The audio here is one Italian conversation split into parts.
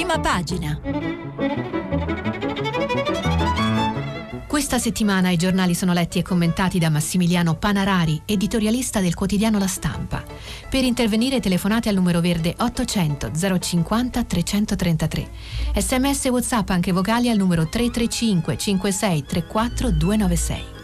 Prima pagina. Questa settimana i giornali sono letti e commentati da Massimiliano Panarari, editorialista del quotidiano La Stampa. Per intervenire telefonate al numero verde 800 050 333. Sms WhatsApp anche vocali al numero 335 56 34 296.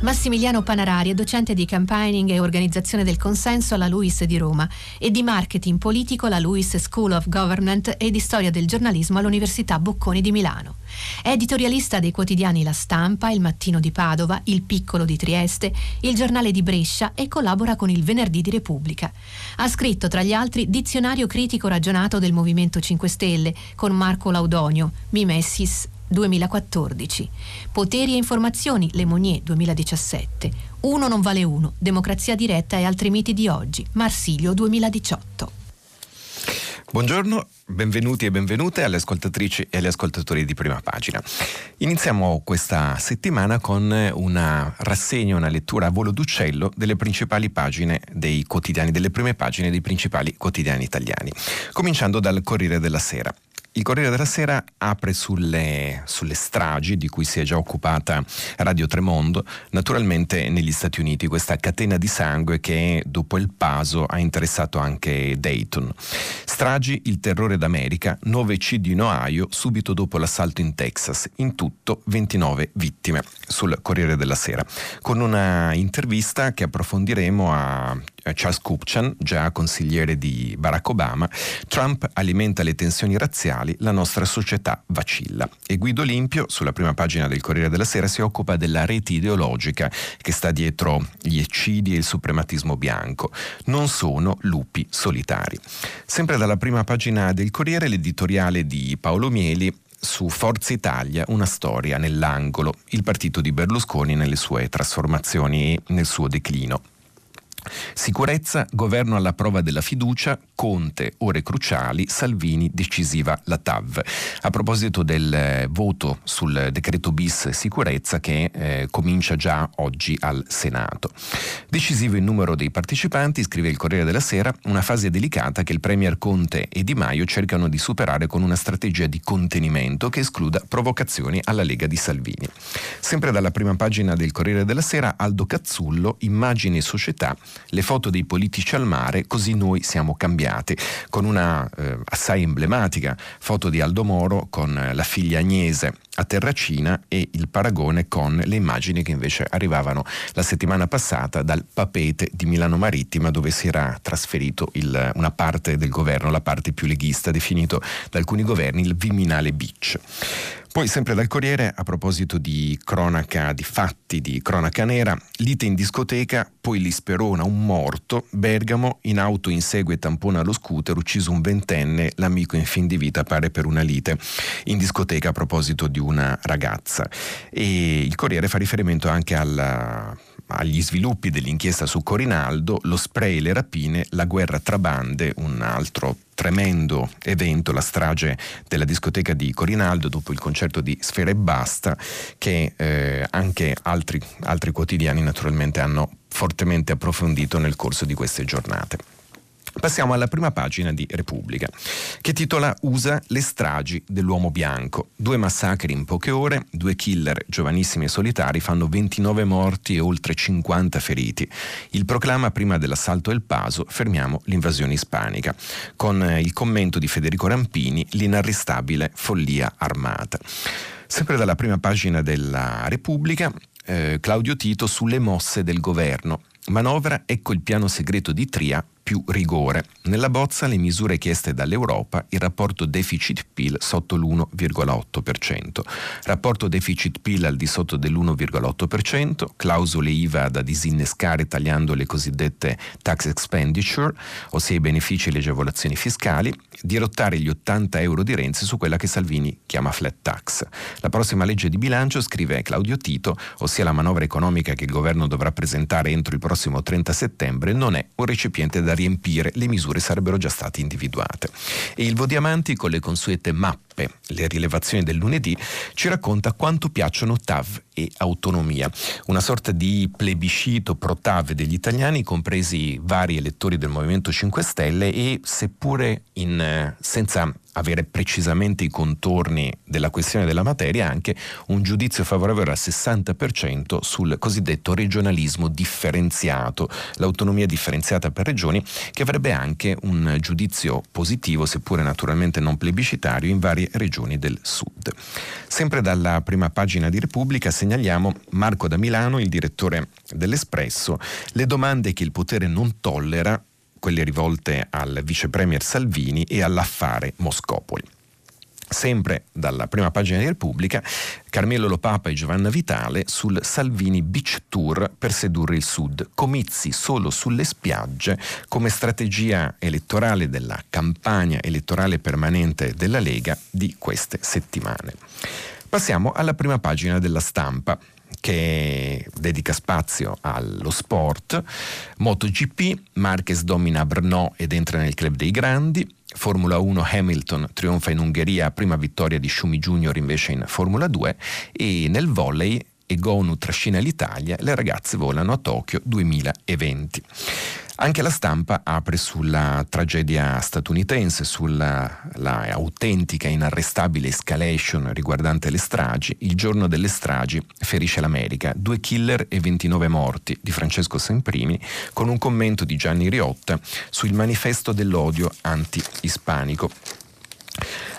Massimiliano Panarari è docente di campaigning e organizzazione del consenso alla LUIS di Roma e di marketing politico alla LUIS School of Government e di storia del giornalismo all'Università Bocconi di Milano. È editorialista dei quotidiani La Stampa, Il Mattino di Padova, Il Piccolo di Trieste, Il Giornale di Brescia e collabora con il Venerdì di Repubblica. Ha scritto tra gli altri Dizionario critico ragionato del Movimento 5 Stelle con Marco Laudonio, Mimesis 2014. Poteri e informazioni, Le Monnier 2017. Uno non vale uno, Democrazia diretta e altri miti di oggi, Marsilio 2018. Buongiorno, benvenuti e benvenute alle ascoltatrici e agli ascoltatori di prima pagina. Iniziamo questa settimana con una rassegna, una lettura a volo d'uccello delle principali pagine dei quotidiani, delle prime pagine dei principali quotidiani italiani, cominciando dal Corriere della Sera. Il Corriere della Sera apre sulle, sulle, stragi di cui si è già occupata Radio Tremondo, naturalmente negli Stati Uniti, questa catena di sangue che dopo il Paso ha interessato anche Dayton. Stragi, il terrore d'America, 9 uccidi in Ohio subito dopo l'assalto in Texas, in tutto 29 vittime sul Corriere della Sera, con una intervista che approfondiremo a Charles Kupchan, già consigliere di Barack Obama, Trump alimenta le tensioni razziali, la nostra società vacilla. E Guido Limpio, sulla prima pagina del Corriere della Sera, si occupa della rete ideologica che sta dietro gli eccidi e il suprematismo bianco. Non sono lupi solitari. Sempre dalla prima pagina del Corriere l'editoriale di Paolo Mieli su Forza Italia, una storia nell'angolo, il partito di Berlusconi nelle sue trasformazioni e nel suo declino. Sicurezza, governo alla prova della fiducia, Conte, ore cruciali, Salvini, decisiva la TAV. A proposito del eh, voto sul decreto bis sicurezza che eh, comincia già oggi al Senato. Decisivo il numero dei partecipanti, scrive il Corriere della Sera, una fase delicata che il Premier Conte e Di Maio cercano di superare con una strategia di contenimento che escluda provocazioni alla Lega di Salvini. Sempre dalla prima pagina del Corriere della Sera, Aldo Cazzullo, immagini e società, le foto dei politici al mare, così noi siamo cambiati, con una eh, assai emblematica foto di Aldo Moro con la figlia Agnese a Terracina e il paragone con le immagini che invece arrivavano la settimana passata dal Papete di Milano Marittima dove si era trasferito il, una parte del governo, la parte più leghista, definito da alcuni governi il Viminale Beach. Poi sempre dal Corriere, a proposito di cronaca, di fatti di cronaca nera, lite in discoteca, poi li sperona un morto, Bergamo, in auto insegue e tampona lo scooter, ucciso un ventenne, l'amico in fin di vita pare per una lite in discoteca a proposito di una ragazza. E il Corriere fa riferimento anche alla agli sviluppi dell'inchiesta su Corinaldo, lo spray e le rapine, la guerra tra bande, un altro tremendo evento, la strage della discoteca di Corinaldo dopo il concerto di Sfera e Basta, che eh, anche altri, altri quotidiani naturalmente hanno fortemente approfondito nel corso di queste giornate. Passiamo alla prima pagina di Repubblica, che titola USA le stragi dell'uomo bianco. Due massacri in poche ore, due killer giovanissimi e solitari fanno 29 morti e oltre 50 feriti. Il proclama prima dell'assalto El Paso, fermiamo l'invasione ispanica. Con il commento di Federico Rampini, l'inarrestabile follia armata. Sempre dalla prima pagina della Repubblica, eh, Claudio Tito sulle mosse del governo. Manovra, ecco il piano segreto di Tria più rigore. Nella bozza le misure chieste dall'Europa, il rapporto deficit-PIL sotto l'1,8%, rapporto deficit-PIL al di sotto dell'1,8%, clausole IVA da disinnescare tagliando le cosiddette tax expenditure, ossia i benefici e le agevolazioni fiscali, dirottare gli 80 euro di Renzi su quella che Salvini chiama flat tax. La prossima legge di bilancio, scrive Claudio Tito, ossia la manovra economica che il governo dovrà presentare entro il prossimo 30 settembre, non è un recipiente da riempire, le misure sarebbero già state individuate. E il Vodiamanti con le consuete mappe tappe, le rilevazioni del lunedì, ci racconta quanto piacciono TAV e autonomia, una sorta di plebiscito pro TAV degli italiani, compresi vari elettori del Movimento 5 Stelle e seppure in, eh, senza avere precisamente i contorni della questione della materia, anche un giudizio favorevole al 60% sul cosiddetto regionalismo differenziato, l'autonomia differenziata per regioni, che avrebbe anche un giudizio positivo, seppure naturalmente non plebiscitario, in varie regioni del sud. Sempre dalla prima pagina di Repubblica segnaliamo Marco da Milano, il direttore dell'Espresso, le domande che il potere non tollera quelle rivolte al vice premier Salvini e all'affare Moscopoli. Sempre dalla prima pagina di Repubblica, Carmelo Lopapa e Giovanna Vitale sul Salvini Beach Tour per sedurre il Sud, comizi solo sulle spiagge come strategia elettorale della campagna elettorale permanente della Lega di queste settimane. Passiamo alla prima pagina della stampa che dedica spazio allo sport. MotoGP, Marquez domina Brno ed entra nel club dei grandi. Formula 1 Hamilton trionfa in Ungheria, prima vittoria di Schumi Junior invece in Formula 2 e nel volley Egonu trascina l'Italia, le ragazze volano a Tokyo 2020. Anche la stampa apre sulla tragedia statunitense, sulla autentica, inarrestabile escalation riguardante le stragi. Il giorno delle stragi ferisce l'America. Due killer e 29 morti di Francesco Semprimi, con un commento di Gianni Riotta sul manifesto dell'odio anti-ispanico.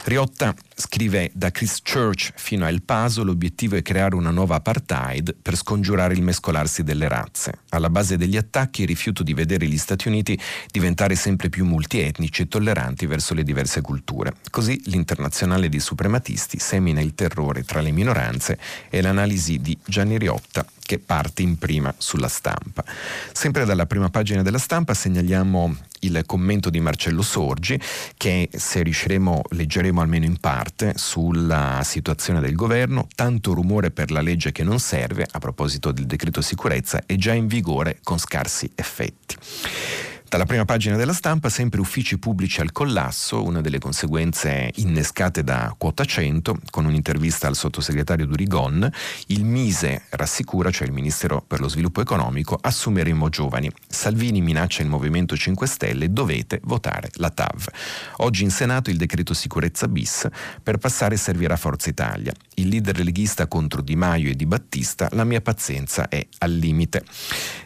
Riotta scrive da Christchurch fino a El Paso l'obiettivo è creare una nuova apartheid per scongiurare il mescolarsi delle razze. Alla base degli attacchi il rifiuto di vedere gli Stati Uniti diventare sempre più multietnici e tolleranti verso le diverse culture. Così l'internazionale di suprematisti semina il terrore tra le minoranze e l'analisi di Gianni Riotta che parte in prima sulla stampa. Sempre dalla prima pagina della stampa segnaliamo il commento di Marcello Sorgi che se riusciremo leggeremo almeno in parte sulla situazione del governo, tanto rumore per la legge che non serve, a proposito del decreto sicurezza, è già in vigore con scarsi effetti. Dalla prima pagina della stampa, sempre uffici pubblici al collasso, una delle conseguenze innescate da quota 100, con un'intervista al sottosegretario Durigon, il Mise rassicura, cioè il Ministero per lo Sviluppo Economico, assumeremo giovani. Salvini minaccia il Movimento 5 Stelle, dovete votare la TAV. Oggi in Senato il decreto sicurezza bis, per passare servirà Forza Italia. Il leader leghista contro Di Maio e Di Battista, la mia pazienza è al limite.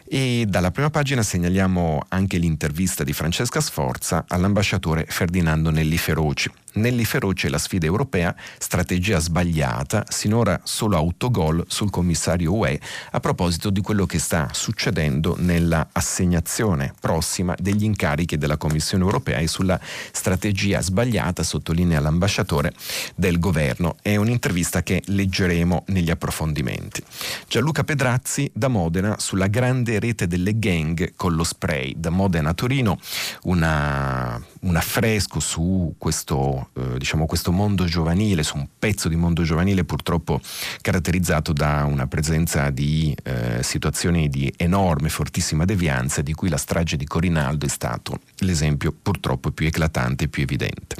E dalla prima pagina segnaliamo anche l'intervista di Francesca Sforza all'ambasciatore Ferdinando Nelli Feroci. Nelli Feroci la sfida europea, strategia sbagliata, sinora solo autogol sul commissario UE a proposito di quello che sta succedendo nella assegnazione prossima degli incarichi della Commissione europea e sulla strategia sbagliata, sottolinea l'ambasciatore del governo. È un'intervista che leggeremo negli approfondimenti. Gianluca Pedrazzi da Modena sulla grande rete delle gang con lo spray. Da Modena a Torino una, un affresco su questo eh, diciamo, questo mondo giovanile, su un pezzo di mondo giovanile purtroppo caratterizzato da una presenza di eh, situazioni di enorme, fortissima devianza, di cui la strage di Corinaldo è stato l'esempio purtroppo più eclatante e più evidente.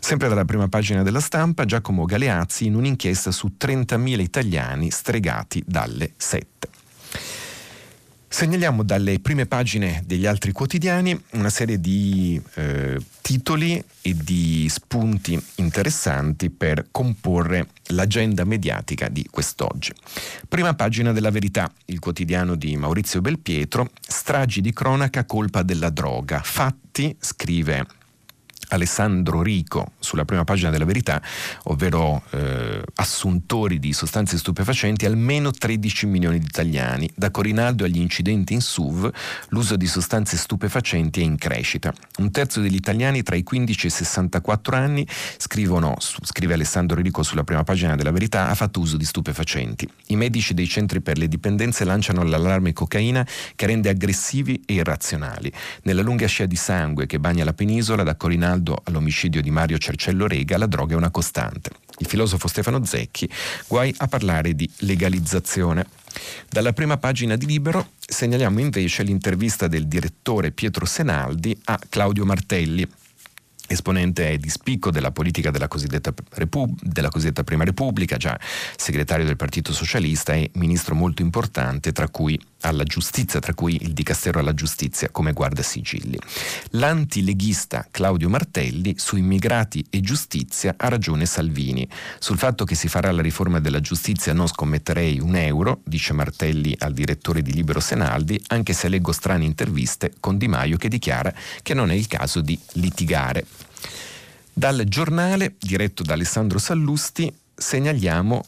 Sempre dalla prima pagina della stampa, Giacomo Galeazzi in un'inchiesta su 30.000 italiani stregati dalle sette. Segnaliamo dalle prime pagine degli altri quotidiani una serie di eh, titoli e di spunti interessanti per comporre l'agenda mediatica di quest'oggi. Prima pagina della Verità, il quotidiano di Maurizio Belpietro, stragi di cronaca colpa della droga. Fatti, scrive Alessandro Rico sulla prima pagina della verità, ovvero eh, assuntori di sostanze stupefacenti, almeno 13 milioni di italiani. Da Corinaldo agli incidenti in SUV, l'uso di sostanze stupefacenti è in crescita. Un terzo degli italiani tra i 15 e i 64 anni, scrivono, scrive Alessandro Rico sulla prima pagina della verità, ha fatto uso di stupefacenti. I medici dei centri per le dipendenze lanciano l'allarme cocaina che rende aggressivi e irrazionali. Nella lunga scia di sangue che bagna la penisola, da Corinaldo Rinaldo all'omicidio di Mario Cercello Rega, la droga è una costante. Il filosofo Stefano Zecchi, guai a parlare di legalizzazione. Dalla prima pagina di Libero segnaliamo invece l'intervista del direttore Pietro Senaldi a Claudio Martelli, esponente di spicco della politica della cosiddetta, Repub- della cosiddetta, Prima Repubblica, già segretario del Partito Socialista e ministro molto importante tra cui alla giustizia, tra cui il Dicastero alla giustizia come guarda sigilli. L'antileghista Claudio Martelli su immigrati e giustizia ha ragione Salvini. Sul fatto che si farà la riforma della giustizia non scommetterei un euro, dice Martelli al direttore di Libero Senaldi, anche se leggo strane interviste con Di Maio che dichiara che non è il caso di litigare. Dal giornale, diretto da Alessandro Sallusti, segnaliamo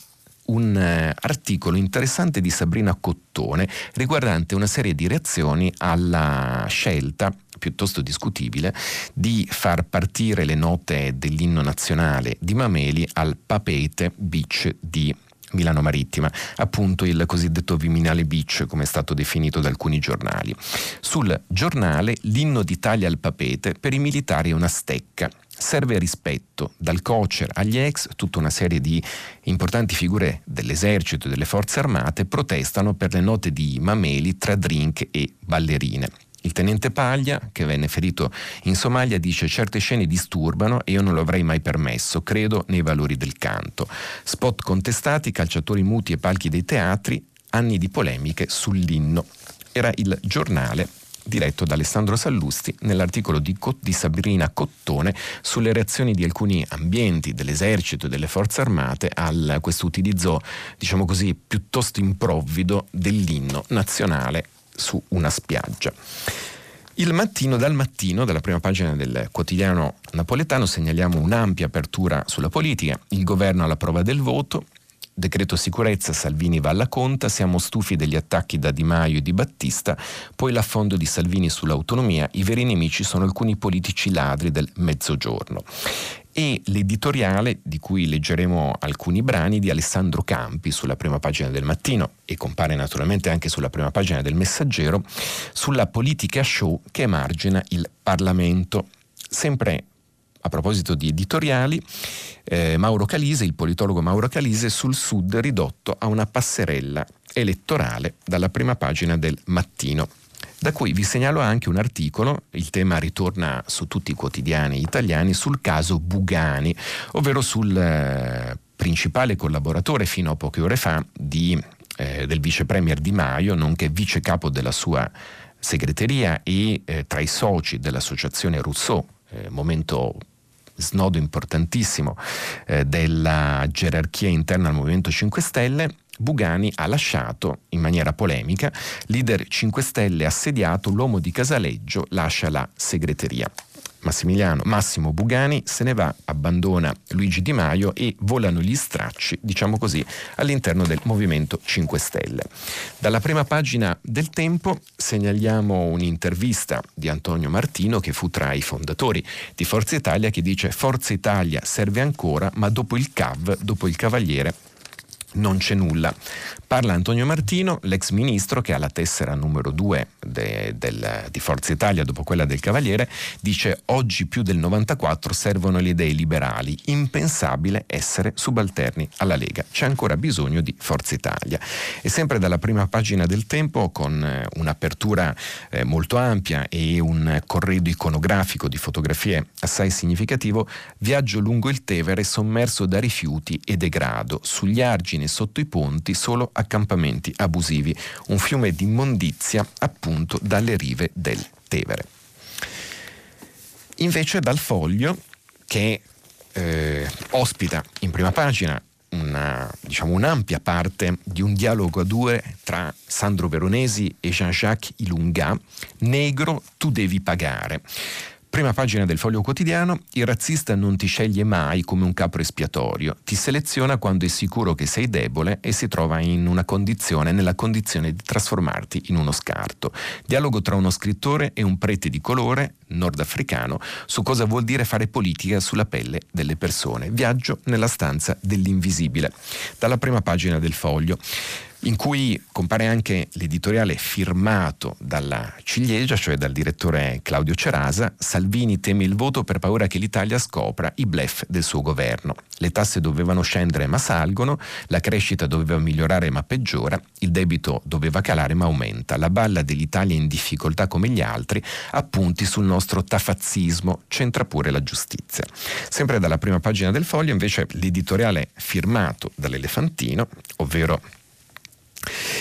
un eh, articolo interessante di Sabrina Cottone riguardante una serie di reazioni alla scelta piuttosto discutibile di far partire le note dell'inno nazionale di Mameli al Papete Beach di Milano Marittima, appunto il cosiddetto Viminale Beach, come è stato definito da alcuni giornali. Sul giornale l'inno d'Italia al Papete per i militari è una stecca serve rispetto, dal cocer agli ex, tutta una serie di importanti figure dell'esercito e delle forze armate protestano per le note di Mameli tra drink e ballerine. Il tenente Paglia, che venne ferito in Somalia, dice certe scene disturbano e io non lo avrei mai permesso, credo nei valori del canto. Spot contestati, calciatori muti e palchi dei teatri, anni di polemiche sull'inno. Era il giornale diretto da Alessandro Sallusti nell'articolo di, di Sabrina Cottone sulle reazioni di alcuni ambienti dell'esercito e delle forze armate a questo utilizzo, diciamo così, piuttosto improvvido dell'inno nazionale su una spiaggia. Il mattino, dal mattino, dalla prima pagina del quotidiano napoletano, segnaliamo un'ampia apertura sulla politica, il governo alla prova del voto, Decreto sicurezza, Salvini va alla conta, siamo stufi degli attacchi da Di Maio e di Battista, poi l'affondo di Salvini sull'autonomia, i veri nemici sono alcuni politici ladri del mezzogiorno. E l'editoriale, di cui leggeremo alcuni brani, di Alessandro Campi sulla prima pagina del mattino e compare naturalmente anche sulla prima pagina del messaggero, sulla politica show che emargina il Parlamento. Sempre a proposito di editoriali, eh, Mauro Calise, il politologo Mauro Calise, sul Sud ridotto a una passerella elettorale dalla prima pagina del mattino. Da cui vi segnalo anche un articolo, il tema ritorna su tutti i quotidiani italiani, sul caso Bugani, ovvero sul eh, principale collaboratore fino a poche ore fa di, eh, del vice premier Di Maio, nonché vice capo della sua segreteria e eh, tra i soci dell'associazione Rousseau, eh, momento snodo importantissimo eh, della gerarchia interna al Movimento 5 Stelle, Bugani ha lasciato, in maniera polemica, leader 5 Stelle assediato, l'uomo di Casaleggio lascia la segreteria. Massimiliano Massimo Bugani se ne va, abbandona Luigi Di Maio e volano gli stracci, diciamo così, all'interno del Movimento 5 Stelle. Dalla prima pagina del Tempo segnaliamo un'intervista di Antonio Martino che fu tra i fondatori di Forza Italia che dice Forza Italia serve ancora, ma dopo il CAV, dopo il Cavaliere, non c'è nulla. Parla Antonio Martino, l'ex ministro che ha la tessera numero 2 di Forza Italia dopo quella del Cavaliere, dice oggi più del 94 servono le idee liberali, impensabile essere subalterni alla Lega, c'è ancora bisogno di Forza Italia. E sempre dalla prima pagina del Tempo con eh, un'apertura eh, molto ampia e un corredo iconografico di fotografie assai significativo, viaggio lungo il Tevere sommerso da rifiuti e degrado, sugli argini sotto i ponti solo accampamenti abusivi, un fiume di immondizia appunto dalle rive del Tevere. Invece dal foglio che eh, ospita in prima pagina una, diciamo, un'ampia parte di un dialogo a due tra Sandro Veronesi e Jean-Jacques Ilunga, Negro, tu devi pagare. Prima pagina del Foglio Quotidiano, il razzista non ti sceglie mai come un capro espiatorio, ti seleziona quando è sicuro che sei debole e si trova in una condizione, nella condizione di trasformarti in uno scarto. Dialogo tra uno scrittore e un prete di colore, nordafricano, su cosa vuol dire fare politica sulla pelle delle persone. Viaggio nella stanza dell'invisibile. Dalla prima pagina del Foglio. In cui compare anche l'editoriale firmato dalla ciliegia, cioè dal direttore Claudio Cerasa, Salvini teme il voto per paura che l'Italia scopra i blef del suo governo. Le tasse dovevano scendere ma salgono, la crescita doveva migliorare ma peggiora, il debito doveva calare ma aumenta, la balla dell'Italia in difficoltà come gli altri, appunti sul nostro tafazzismo, c'entra pure la giustizia. Sempre dalla prima pagina del foglio invece l'editoriale firmato dall'Elefantino, ovvero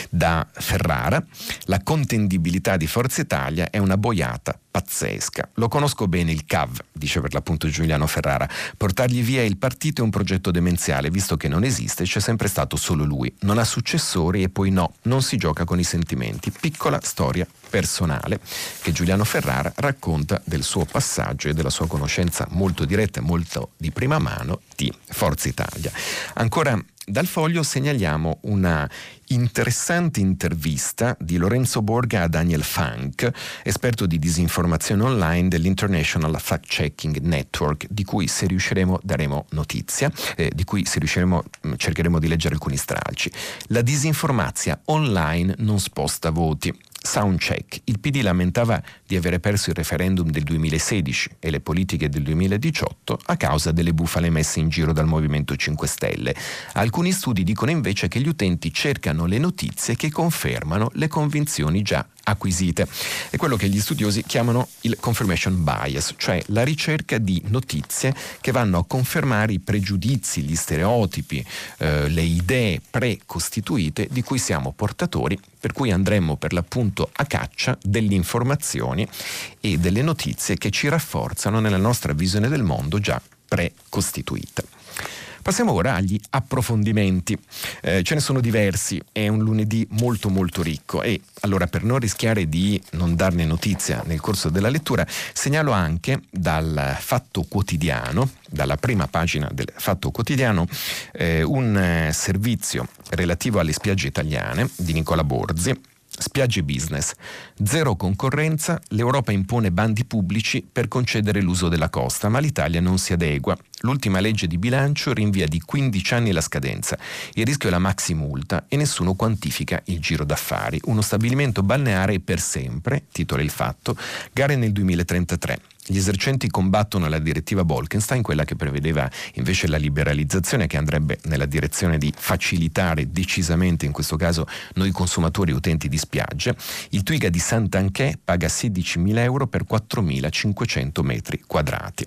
da Ferrara, la contendibilità di Forza Italia è una boiata pazzesca. Lo conosco bene il CAV, dice per l'appunto Giuliano Ferrara. Portargli via il partito è un progetto demenziale, visto che non esiste, c'è sempre stato solo lui. Non ha successori e poi no, non si gioca con i sentimenti. Piccola storia personale che Giuliano Ferrara racconta del suo passaggio e della sua conoscenza molto diretta e molto di prima mano di Forza Italia. Ancora dal foglio segnaliamo una interessante intervista di Lorenzo Borga a Daniel Funk, esperto di disinformazione online dell'International Fact Checking Network, di cui se riusciremo daremo notizia, eh, di cui se riusciremo mm, cercheremo di leggere alcuni stralci. La disinformazia online non sposta voti. Soundcheck. Il PD lamentava di avere perso il referendum del 2016 e le politiche del 2018 a causa delle bufale messe in giro dal Movimento 5 Stelle. Alcuni studi dicono invece che gli utenti cercano le notizie che confermano le convinzioni già acquisite. È quello che gli studiosi chiamano il confirmation bias, cioè la ricerca di notizie che vanno a confermare i pregiudizi, gli stereotipi, eh, le idee precostituite di cui siamo portatori, per cui andremmo per l'appunto a caccia delle informazioni e delle notizie che ci rafforzano nella nostra visione del mondo già precostituita. Passiamo ora agli approfondimenti. Eh, ce ne sono diversi, è un lunedì molto molto ricco e allora per non rischiare di non darne notizia nel corso della lettura, segnalo anche dal Fatto Quotidiano, dalla prima pagina del Fatto Quotidiano, eh, un eh, servizio relativo alle spiagge italiane di Nicola Borzi Spiagge business. Zero concorrenza, l'Europa impone bandi pubblici per concedere l'uso della costa, ma l'Italia non si adegua. L'ultima legge di bilancio rinvia di 15 anni la scadenza. Il rischio è la maxi multa e nessuno quantifica il giro d'affari. Uno stabilimento balneare per sempre, titola il fatto, gare nel 2033. Gli esercenti combattono la direttiva Bolkenstein, quella che prevedeva invece la liberalizzazione che andrebbe nella direzione di facilitare decisamente, in questo caso, noi consumatori utenti di spiagge. Il Twiga di Sant'Anché paga 16.000 euro per 4.500 metri quadrati.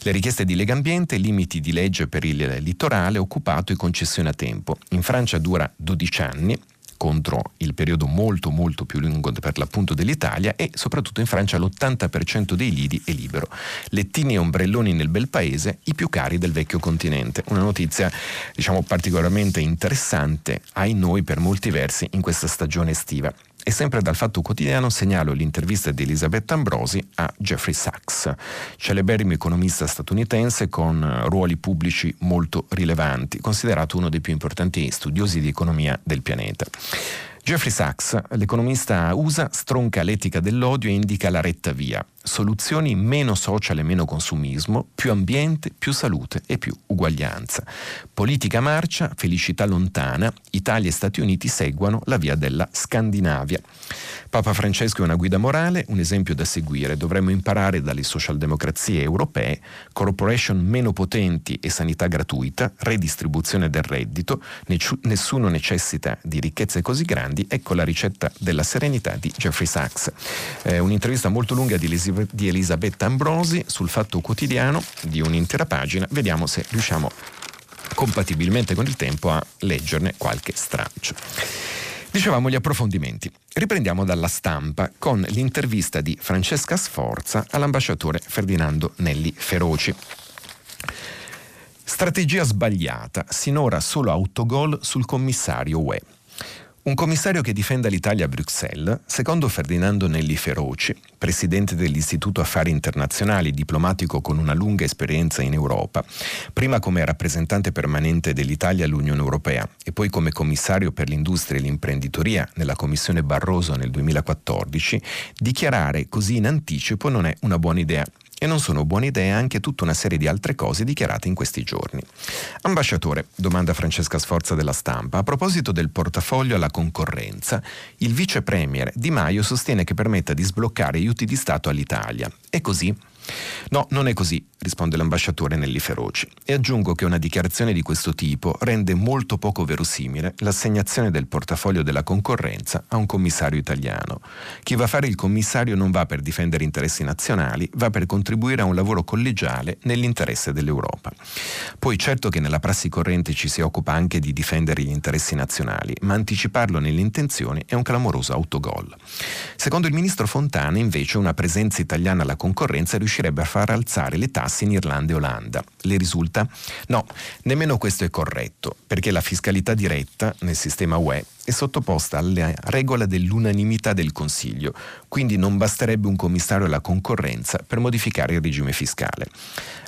Le richieste di Lega Ambiente, limiti di legge per il litorale occupato e concessione a tempo. In Francia dura 12 anni, contro il periodo molto molto più lungo per l'appunto dell'Italia e soprattutto in Francia l'80% dei lidi è libero. Lettini e ombrelloni nel bel paese, i più cari del vecchio continente. Una notizia diciamo particolarmente interessante ai noi per molti versi in questa stagione estiva. E sempre dal Fatto Quotidiano segnalo l'intervista di Elisabetta Ambrosi a Jeffrey Sachs, celeberrimo economista statunitense con ruoli pubblici molto rilevanti, considerato uno dei più importanti studiosi di economia del pianeta. Jeffrey Sachs, l'economista USA, stronca l'etica dell'odio e indica la retta via. Soluzioni meno social e meno consumismo, più ambiente, più salute e più uguaglianza. Politica marcia, felicità lontana, Italia e Stati Uniti seguono la via della Scandinavia. Papa Francesco è una guida morale, un esempio da seguire. Dovremmo imparare dalle socialdemocrazie europee, corporation meno potenti e sanità gratuita, redistribuzione del reddito, nessuno necessita di ricchezze così grandi, ecco la ricetta della serenità di Jeffrey Sachs. Eh, un'intervista molto lunga di, Elis- di Elisabetta Ambrosi sul Fatto Quotidiano di un'intera pagina, vediamo se riusciamo compatibilmente con il tempo a leggerne qualche straccio. Dicevamo gli approfondimenti. Riprendiamo dalla stampa con l'intervista di Francesca Sforza all'ambasciatore Ferdinando Nelli Feroci. Strategia sbagliata, sinora solo autogol sul commissario UE. Un commissario che difenda l'Italia a Bruxelles, secondo Ferdinando Nelli Feroci, presidente dell'Istituto Affari Internazionali, diplomatico con una lunga esperienza in Europa, prima come rappresentante permanente dell'Italia all'Unione Europea e poi come commissario per l'industria e l'imprenditoria nella Commissione Barroso nel 2014, dichiarare così in anticipo non è una buona idea e non sono buone idee anche tutta una serie di altre cose dichiarate in questi giorni. Ambasciatore, domanda Francesca Sforza della stampa, a proposito del portafoglio alla concorrenza, il vice premier Di Maio sostiene che permetta di sbloccare aiuti di Stato all'Italia. È così? No, non è così, risponde l'ambasciatore Nelli Feroci. E aggiungo che una dichiarazione di questo tipo rende molto poco verosimile l'assegnazione del portafoglio della concorrenza a un commissario italiano. Chi va a fare il commissario non va per difendere interessi nazionali, va per contribuire a un lavoro collegiale nell'interesse dell'Europa. Poi certo che nella prassi corrente ci si occupa anche di difendere gli interessi nazionali, ma anticiparlo nelle intenzioni è un clamoroso autogol. Secondo il ministro Fontana, invece, una presenza italiana alla concorrenza riuscirebbe a far alzare le tasse in Irlanda e Olanda. Le risulta? No, nemmeno questo è corretto, perché la fiscalità diretta nel sistema UE è sottoposta alla regola dell'unanimità del Consiglio, quindi non basterebbe un commissario alla concorrenza per modificare il regime fiscale.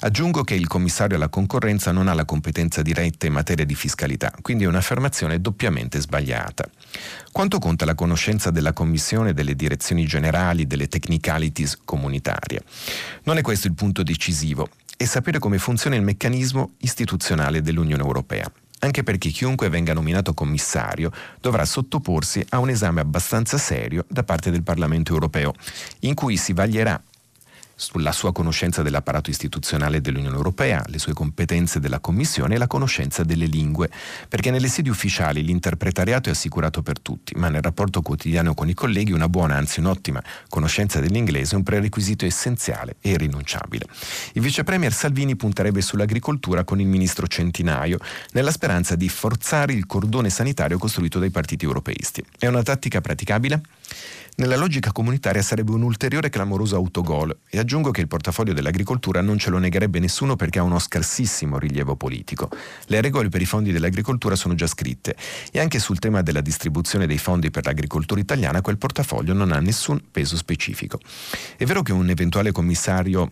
Aggiungo che il commissario alla concorrenza non ha la competenza diretta in materia di fiscalità, quindi è un'affermazione doppiamente sbagliata. Quanto conta la conoscenza della Commissione delle direzioni generali delle technicalities comunitarie? Non è questo il punto decisivo, è sapere come funziona il meccanismo istituzionale dell'Unione Europea anche perché chiunque venga nominato commissario dovrà sottoporsi a un esame abbastanza serio da parte del Parlamento europeo, in cui si vaglierà sulla sua conoscenza dell'apparato istituzionale dell'Unione Europea, le sue competenze della Commissione e la conoscenza delle lingue, perché nelle sedi ufficiali l'interpretariato è assicurato per tutti, ma nel rapporto quotidiano con i colleghi una buona, anzi un'ottima conoscenza dell'inglese è un prerequisito essenziale e irrinunciabile. Il vice premier Salvini punterebbe sull'agricoltura con il ministro Centinaio, nella speranza di forzare il cordone sanitario costruito dai partiti europeisti. È una tattica praticabile? Nella logica comunitaria sarebbe un ulteriore clamoroso autogol e aggiungo che il portafoglio dell'agricoltura non ce lo negherebbe nessuno perché ha uno scarsissimo rilievo politico. Le regole per i fondi dell'agricoltura sono già scritte e anche sul tema della distribuzione dei fondi per l'agricoltura italiana quel portafoglio non ha nessun peso specifico. È vero che un eventuale commissario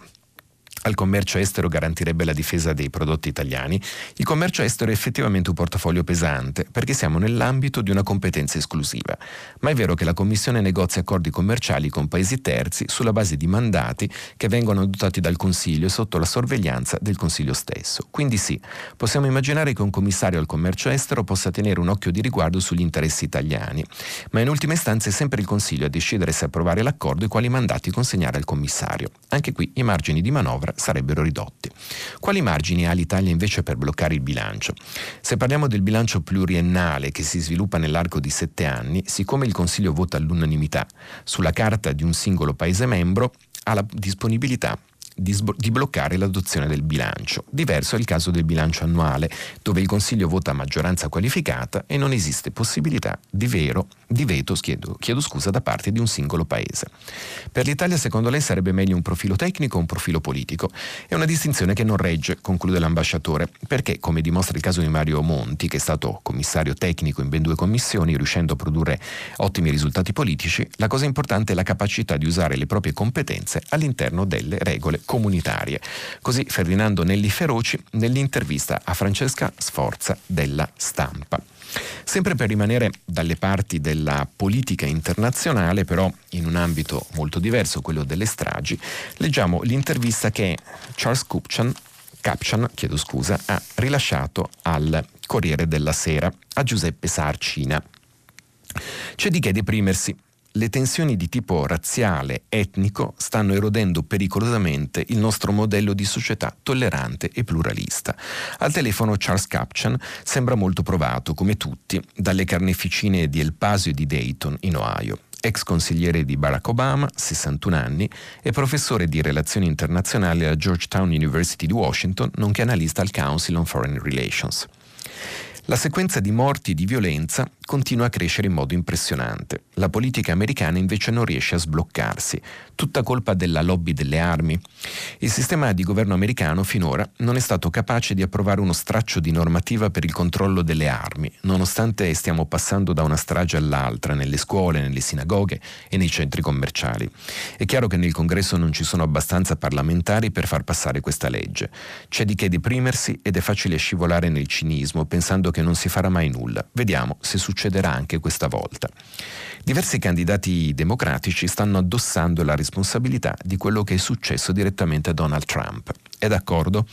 al commercio estero garantirebbe la difesa dei prodotti italiani, il commercio estero è effettivamente un portafoglio pesante perché siamo nell'ambito di una competenza esclusiva. Ma è vero che la Commissione negozia accordi commerciali con paesi terzi sulla base di mandati che vengono adottati dal Consiglio e sotto la sorveglianza del Consiglio stesso. Quindi sì, possiamo immaginare che un commissario al commercio estero possa tenere un occhio di riguardo sugli interessi italiani, ma in ultima istanza è sempre il Consiglio a decidere se approvare l'accordo e quali mandati consegnare al commissario. Anche qui i margini di manovra sarebbero ridotti. Quali margini ha l'Italia invece per bloccare il bilancio? Se parliamo del bilancio pluriennale che si sviluppa nell'arco di sette anni, siccome il Consiglio vota all'unanimità sulla carta di un singolo Paese membro, ha la disponibilità di, di, bloccare l'adozione del bilancio. Diverso è il caso del bilancio annuale, dove il Consiglio vota a maggioranza qualificata e non esiste possibilità di, vero, di veto chiedo, chiedo scusa, da parte di un singolo paese. Per l'Italia, secondo lei, sarebbe meglio un profilo tecnico o un profilo politico? È una distinzione che non regge, conclude l'ambasciatore, perché, come dimostra il caso di Mario Monti, che è stato commissario tecnico in ben due commissioni, riuscendo a produrre ottimi risultati politici, la cosa importante è la capacità di usare le proprie competenze all'interno delle regole comunitarie. Così Ferdinando Nelli Feroci nell'intervista a Francesca Sforza della Stampa. Sempre per rimanere dalle parti della politica internazionale, però in un ambito molto diverso, quello delle stragi, leggiamo l'intervista che Charles Kupchan, Capchan, chiedo scusa, ha rilasciato al Corriere della Sera a Giuseppe Sarcina. C'è di che deprimersi le tensioni di tipo razziale, etnico, stanno erodendo pericolosamente il nostro modello di società tollerante e pluralista. Al telefono Charles Capchan sembra molto provato, come tutti, dalle carneficine di El Paso e di Dayton, in Ohio ex consigliere di Barack Obama, 61 anni, e professore di relazioni internazionali alla Georgetown University di Washington, nonché analista al Council on Foreign Relations. La sequenza di morti e di violenza continua a crescere in modo impressionante. La politica americana invece non riesce a sbloccarsi, tutta colpa della lobby delle armi. Il sistema di governo americano finora non è stato capace di approvare uno straccio di normativa per il controllo delle armi, nonostante stiamo passando da una strage all'altra nelle scuole, nelle sinagoghe e nei centri commerciali. È chiaro che nel congresso non ci sono abbastanza parlamentari per far passare questa legge. C'è di che deprimersi ed è facile scivolare nel cinismo pensando che non si farà mai nulla. Vediamo se succede succederà anche questa volta. Diversi candidati democratici stanno addossando la responsabilità di quello che è successo direttamente a Donald Trump. È d'accordo?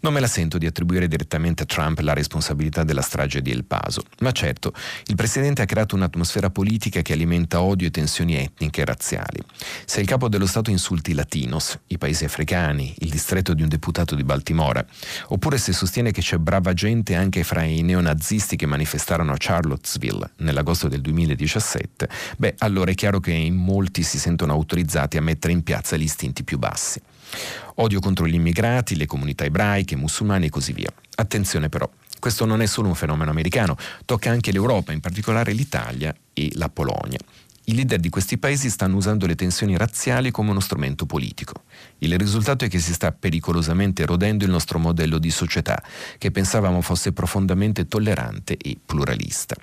Non me la sento di attribuire direttamente a Trump la responsabilità della strage di El Paso, ma certo, il presidente ha creato un'atmosfera politica che alimenta odio e tensioni etniche e razziali. Se il capo dello Stato insulti i latinos, i paesi africani, il distretto di un deputato di Baltimora, oppure se sostiene che c'è brava gente anche fra i neonazisti che manifestarono a Charlottesville nell'agosto del 2017, beh, allora è chiaro che in molti si sentono autorizzati a mettere in piazza gli istinti più bassi. Odio contro gli immigrati, le comunità ebraiche, musulmani e così via. Attenzione però, questo non è solo un fenomeno americano, tocca anche l'Europa, in particolare l'Italia e la Polonia. I leader di questi paesi stanno usando le tensioni razziali come uno strumento politico. Il risultato è che si sta pericolosamente erodendo il nostro modello di società, che pensavamo fosse profondamente tollerante e pluralista.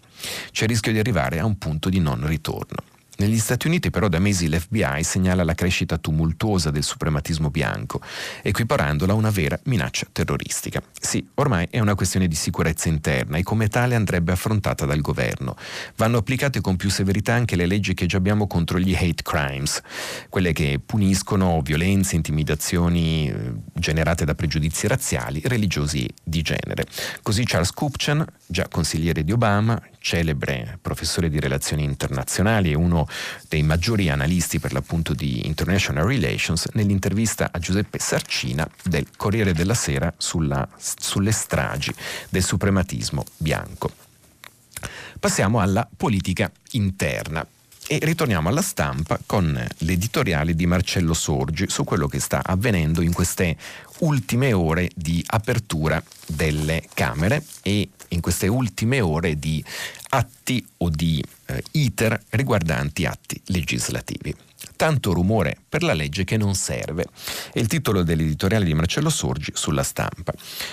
C'è il rischio di arrivare a un punto di non ritorno. Negli Stati Uniti però da mesi l'FBI segnala la crescita tumultuosa del suprematismo bianco, equiparandola a una vera minaccia terroristica. Sì, ormai è una questione di sicurezza interna e come tale andrebbe affrontata dal governo. Vanno applicate con più severità anche le leggi che già abbiamo contro gli hate crimes, quelle che puniscono violenze, intimidazioni eh, generate da pregiudizi razziali, religiosi e di genere. Così Charles Kupchan, già consigliere di Obama, celebre professore di relazioni internazionali e uno dei maggiori analisti per l'appunto di International Relations, nell'intervista a Giuseppe Sarcina del Corriere della Sera sulla, sulle stragi del suprematismo bianco. Passiamo alla politica interna. E ritorniamo alla stampa con l'editoriale di Marcello Sorgi su quello che sta avvenendo in queste ultime ore di apertura delle Camere e in queste ultime ore di atti o di eh, iter riguardanti atti legislativi. Tanto rumore per la legge che non serve. È il titolo dell'editoriale di Marcello Sorgi sulla stampa.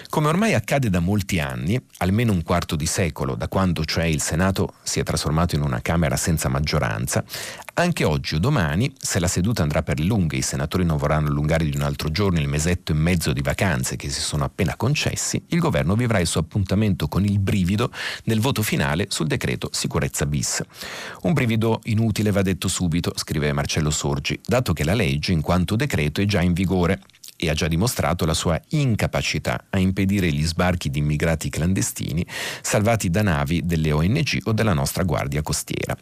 Come ormai accade da molti anni, almeno un quarto di secolo, da quando cioè il Senato si è trasformato in una Camera senza maggioranza, anche oggi o domani, se la seduta andrà per lunghe e i senatori non vorranno allungare di un altro giorno il mesetto e mezzo di vacanze che si sono appena concessi, il governo vivrà il suo appuntamento con il brivido nel voto finale sul decreto sicurezza bis. Un brivido inutile va detto subito, scrive Marcello Sorgi, dato che la legge, in quanto decreto, è già in vigore e ha già dimostrato la sua incapacità a impedire gli sbarchi di immigrati clandestini salvati da navi delle ONG o della nostra Guardia Costiera.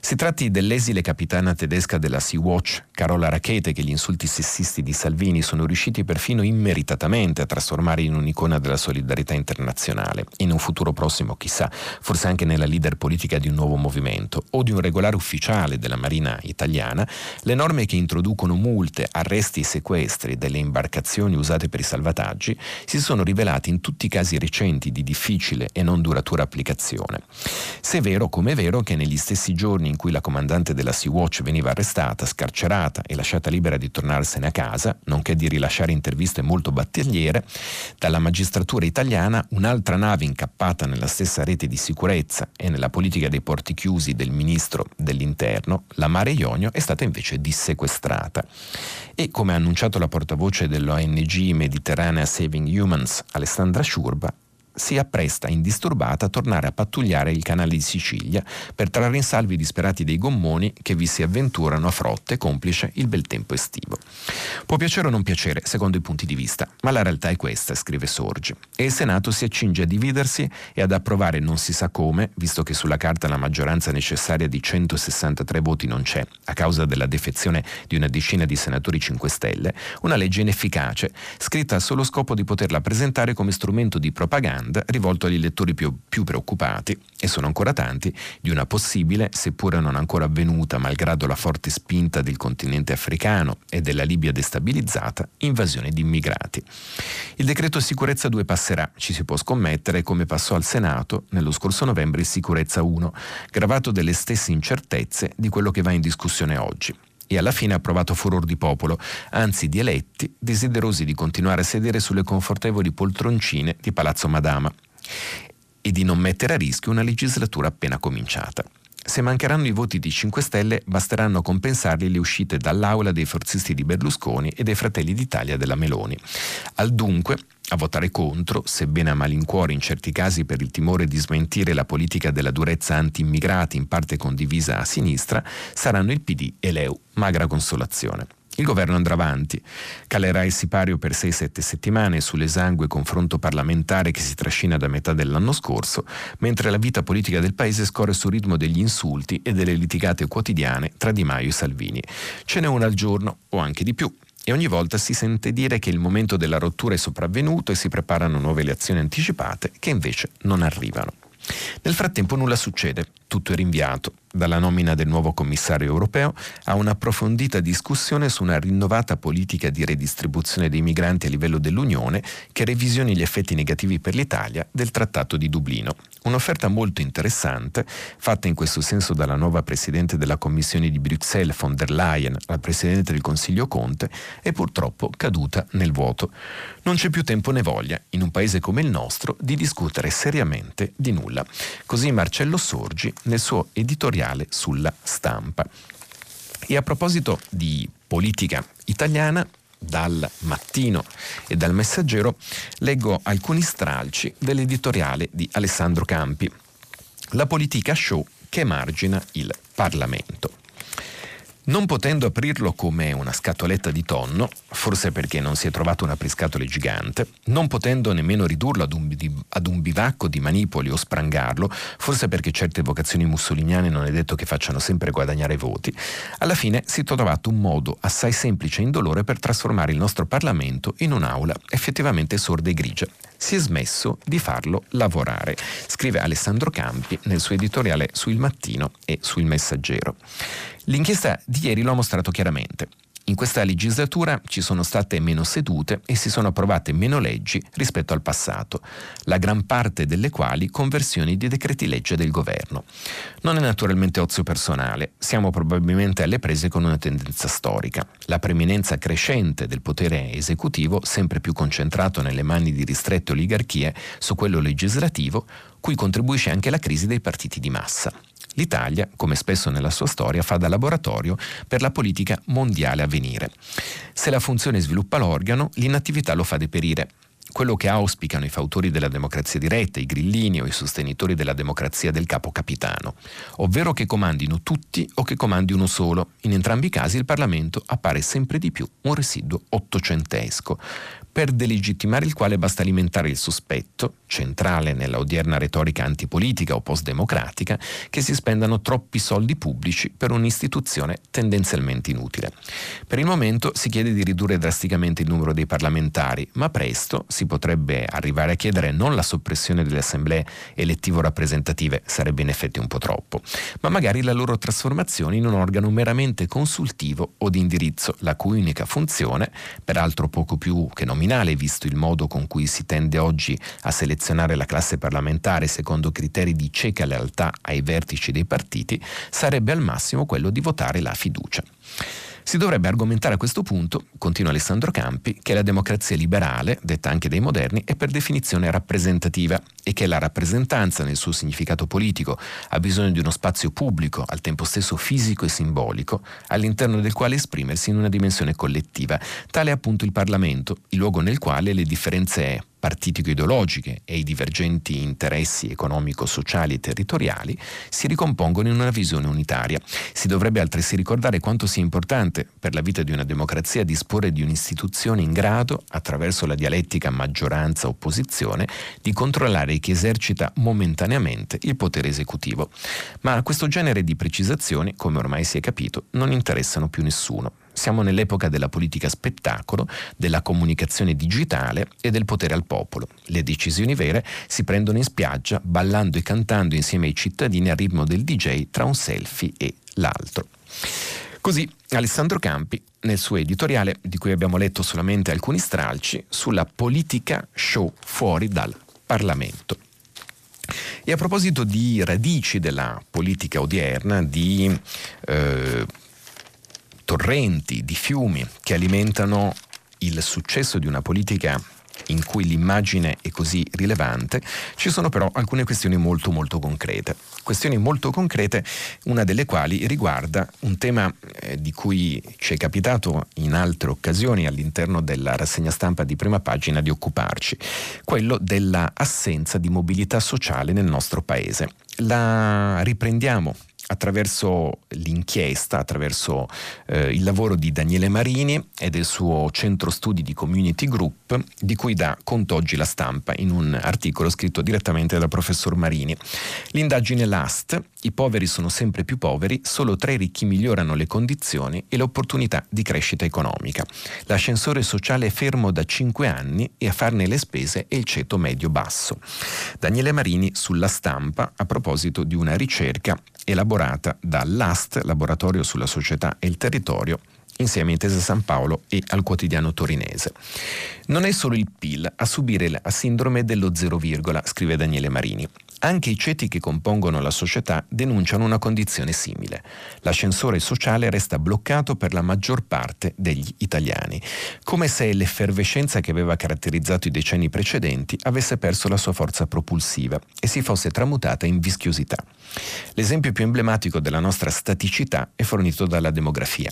Si tratti dell'esile capitana tedesca della Sea-Watch, Carola Rachete, che gli insulti sessisti di Salvini sono riusciti perfino immeritatamente a trasformare in un'icona della solidarietà internazionale, in un futuro prossimo chissà, forse anche nella leader politica di un nuovo movimento, o di un regolare ufficiale della Marina italiana, le norme che introducono multe, arresti e sequestri delle imbarcazioni usate per i salvataggi si sono rivelati in tutti i casi recenti di difficile e non duratura applicazione. Se è vero, come è vero, che negli stessi giorni in cui la comandante della Sea-Watch veniva arrestata, scarcerata e lasciata libera di tornarsene a casa, nonché di rilasciare interviste molto battagliere, dalla magistratura italiana un'altra nave incappata nella stessa rete di sicurezza e nella politica dei porti chiusi del ministro dell'interno, la Mare Ionio, è stata invece dissequestrata. E come ha annunciato la portavoce dell'ONG Mediterranea Saving Humans, Alessandra Sciurba, si appresta indisturbata a tornare a pattugliare il canale di Sicilia per trarre in salvo i disperati dei gommoni che vi si avventurano a frotte complice il bel tempo estivo. Può piacere o non piacere, secondo i punti di vista, ma la realtà è questa, scrive Sorgi. E il Senato si accinge a dividersi e ad approvare non si sa come, visto che sulla carta la maggioranza necessaria di 163 voti non c'è, a causa della defezione di una decina di senatori 5 Stelle, una legge inefficace, scritta al solo scopo di poterla presentare come strumento di propaganda propaganda rivolto agli lettori più, più preoccupati, e sono ancora tanti, di una possibile, seppure non ancora avvenuta malgrado la forte spinta del continente africano e della Libia destabilizzata, invasione di immigrati. Il decreto sicurezza 2 passerà, ci si può scommettere, come passò al Senato nello scorso novembre il sicurezza 1, gravato delle stesse incertezze di quello che va in discussione oggi e alla fine ha provato furor di popolo, anzi di eletti desiderosi di continuare a sedere sulle confortevoli poltroncine di Palazzo Madama e di non mettere a rischio una legislatura appena cominciata. Se mancheranno i voti di 5 Stelle, basteranno a compensarli le uscite dall'aula dei forzisti di Berlusconi e dei Fratelli d'Italia della Meloni. Al dunque, A votare contro, sebbene a malincuore in certi casi per il timore di smentire la politica della durezza anti-immigrati in parte condivisa a sinistra, saranno il PD e l'EU. Magra consolazione. Il governo andrà avanti, calerà il sipario per 6-7 settimane sull'esangue confronto parlamentare che si trascina da metà dell'anno scorso, mentre la vita politica del paese scorre sul ritmo degli insulti e delle litigate quotidiane tra Di Maio e Salvini. Ce n'è una al giorno o anche di più e ogni volta si sente dire che il momento della rottura è sopravvenuto e si preparano nuove elezioni anticipate che invece non arrivano. Nel frattempo nulla succede, tutto è rinviato, dalla nomina del nuovo commissario europeo a un'approfondita discussione su una rinnovata politica di redistribuzione dei migranti a livello dell'Unione che revisioni gli effetti negativi per l'Italia del Trattato di Dublino. Un'offerta molto interessante, fatta in questo senso dalla nuova Presidente della Commissione di Bruxelles von der Leyen al Presidente del Consiglio Conte, è purtroppo caduta nel vuoto. Non c'è più tempo né voglia, in un paese come il nostro, di discutere seriamente di nulla. Così Marcello Sorgi nel suo editoriale sulla stampa. E a proposito di politica italiana, dal mattino e dal messaggero leggo alcuni stralci dell'editoriale di Alessandro Campi. La politica show che margina il Parlamento. Non potendo aprirlo come una scatoletta di tonno, forse perché non si è trovato un apriscatole gigante, non potendo nemmeno ridurlo ad un, ad un, bivacco di manipoli o sprangarlo, forse perché certe vocazioni mussoliniane non è detto che facciano sempre guadagnare voti, alla fine si è trovato un modo assai semplice e indolore per trasformare il nostro Parlamento in un'aula effettivamente sorda e grigia. Si è smesso di farlo lavorare, scrive Alessandro Campi nel suo editoriale su Il Mattino e su Il Messaggero. L'inchiesta di ieri lo ha mostrato chiaramente. In questa legislatura ci sono state meno sedute e si sono approvate meno leggi rispetto al passato, la gran parte delle quali conversioni di decreti legge del governo. Non è naturalmente ozio personale, siamo probabilmente alle prese con una tendenza storica, la preminenza crescente del potere esecutivo, sempre più concentrato nelle mani di ristrette oligarchie, su quello legislativo, cui contribuisce anche la crisi dei partiti di massa. L'Italia, come spesso nella sua storia, fa da laboratorio per la politica mondiale a venire. Se la funzione sviluppa l'organo, l'inattività lo fa deperire. Quello che auspicano i fautori della democrazia diretta, i grillini o i sostenitori della democrazia del capo capitano, ovvero che comandino tutti o che comandi uno solo. In entrambi i casi il Parlamento appare sempre di più un residuo ottocentesco per delegittimare il quale basta alimentare il sospetto, centrale nella odierna retorica antipolitica o postdemocratica, che si spendano troppi soldi pubblici per un'istituzione tendenzialmente inutile. Per il momento si chiede di ridurre drasticamente il numero dei parlamentari, ma presto si potrebbe arrivare a chiedere non la soppressione delle assemblee elettivo-rappresentative, sarebbe in effetti un po' troppo, ma magari la loro trasformazione in un organo meramente consultivo o di indirizzo, la cui unica funzione, peraltro poco più che nominale, nominale, visto il modo con cui si tende oggi a selezionare la classe parlamentare secondo criteri di cieca lealtà ai vertici dei partiti, sarebbe al massimo quello di votare la fiducia. Si dovrebbe argomentare a questo punto, continua Alessandro Campi, che la democrazia liberale, detta anche dai moderni, è per definizione rappresentativa e che la rappresentanza nel suo significato politico ha bisogno di uno spazio pubblico, al tempo stesso fisico e simbolico, all'interno del quale esprimersi in una dimensione collettiva. Tale è appunto il Parlamento, il luogo nel quale le differenze partitico-ideologiche e i divergenti interessi economico-sociali e territoriali si ricompongono in una visione unitaria. Si dovrebbe altresì ricordare quanto sia importante per la vita di una democrazia disporre di un'istituzione in grado, attraverso la dialettica maggioranza-opposizione, di controllare chi esercita momentaneamente il potere esecutivo. Ma questo genere di precisazioni, come ormai si è capito, non interessano più nessuno. Siamo nell'epoca della politica spettacolo, della comunicazione digitale e del potere al popolo. Le decisioni vere si prendono in spiaggia, ballando e cantando insieme ai cittadini al ritmo del DJ tra un selfie e l'altro. Così Alessandro Campi, nel suo editoriale, di cui abbiamo letto solamente alcuni stralci, sulla politica show fuori dal Parlamento. E a proposito di radici della politica odierna, di eh, torrenti, di fiumi che alimentano il successo di una politica in cui l'immagine è così rilevante, ci sono però alcune questioni molto molto concrete. Questioni molto concrete, una delle quali riguarda un tema eh, di cui ci è capitato in altre occasioni all'interno della rassegna stampa di prima pagina di occuparci, quello dell'assenza di mobilità sociale nel nostro paese. La riprendiamo attraverso l'inchiesta, attraverso eh, il lavoro di Daniele Marini e del suo centro studi di Community Group, di cui dà conto oggi la stampa in un articolo scritto direttamente dal professor Marini. L'indagine LAST, i poveri sono sempre più poveri, solo tra i ricchi migliorano le condizioni e l'opportunità di crescita economica. L'ascensore sociale è fermo da 5 anni e a farne le spese è il ceto medio-basso. Daniele Marini sulla stampa a proposito di una ricerca elaborata dall'AST, Laboratorio sulla Società e il Territorio, insieme a Intesa San Paolo e al quotidiano torinese. Non è solo il PIL a subire la sindrome dello zero virgola, scrive Daniele Marini. Anche i ceti che compongono la società denunciano una condizione simile. L'ascensore sociale resta bloccato per la maggior parte degli italiani, come se l'effervescenza che aveva caratterizzato i decenni precedenti avesse perso la sua forza propulsiva e si fosse tramutata in vischiosità. L'esempio più emblematico della nostra staticità è fornito dalla demografia.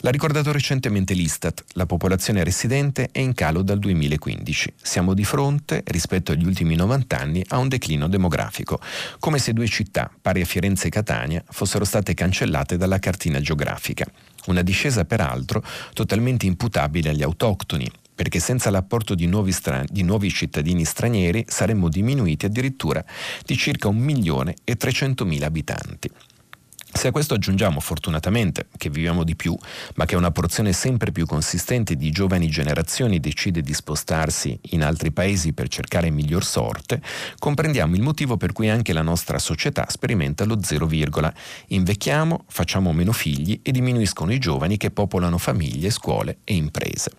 L'ha ricordato recentemente l'Istat, la popolazione residente è in calo dal 2015. Siamo di fronte, rispetto agli ultimi 90 anni, a un declino demografico come se due città, pari a Firenze e Catania, fossero state cancellate dalla cartina geografica. Una discesa peraltro totalmente imputabile agli autoctoni, perché senza l'apporto di nuovi, stra- di nuovi, cittadini stranieri saremmo diminuiti addirittura di circa un milione e trecentomila abitanti. Se a questo aggiungiamo fortunatamente che viviamo di più, ma che una porzione sempre più consistente di giovani generazioni decide di spostarsi in altri paesi per cercare miglior sorte, comprendiamo il motivo per cui anche la nostra società sperimenta lo zero virgola. Invecchiamo, facciamo meno figli e diminuiscono i giovani che popolano famiglie, scuole e imprese.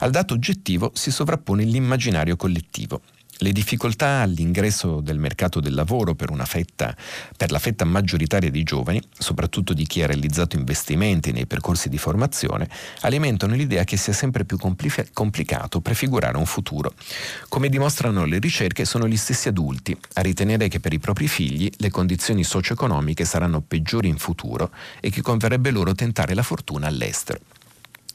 Al dato oggettivo si sovrappone l'immaginario collettivo. Le difficoltà all'ingresso del mercato del lavoro per, fetta, per, la fetta maggioritaria di giovani, soprattutto di chi ha realizzato investimenti nei percorsi di formazione, alimentano l'idea che sia sempre più compli- complicato prefigurare un futuro. Come dimostrano le ricerche, sono gli stessi adulti a ritenere che per i propri figli le condizioni socio-economiche saranno peggiori in futuro e che converrebbe loro tentare la fortuna all'estero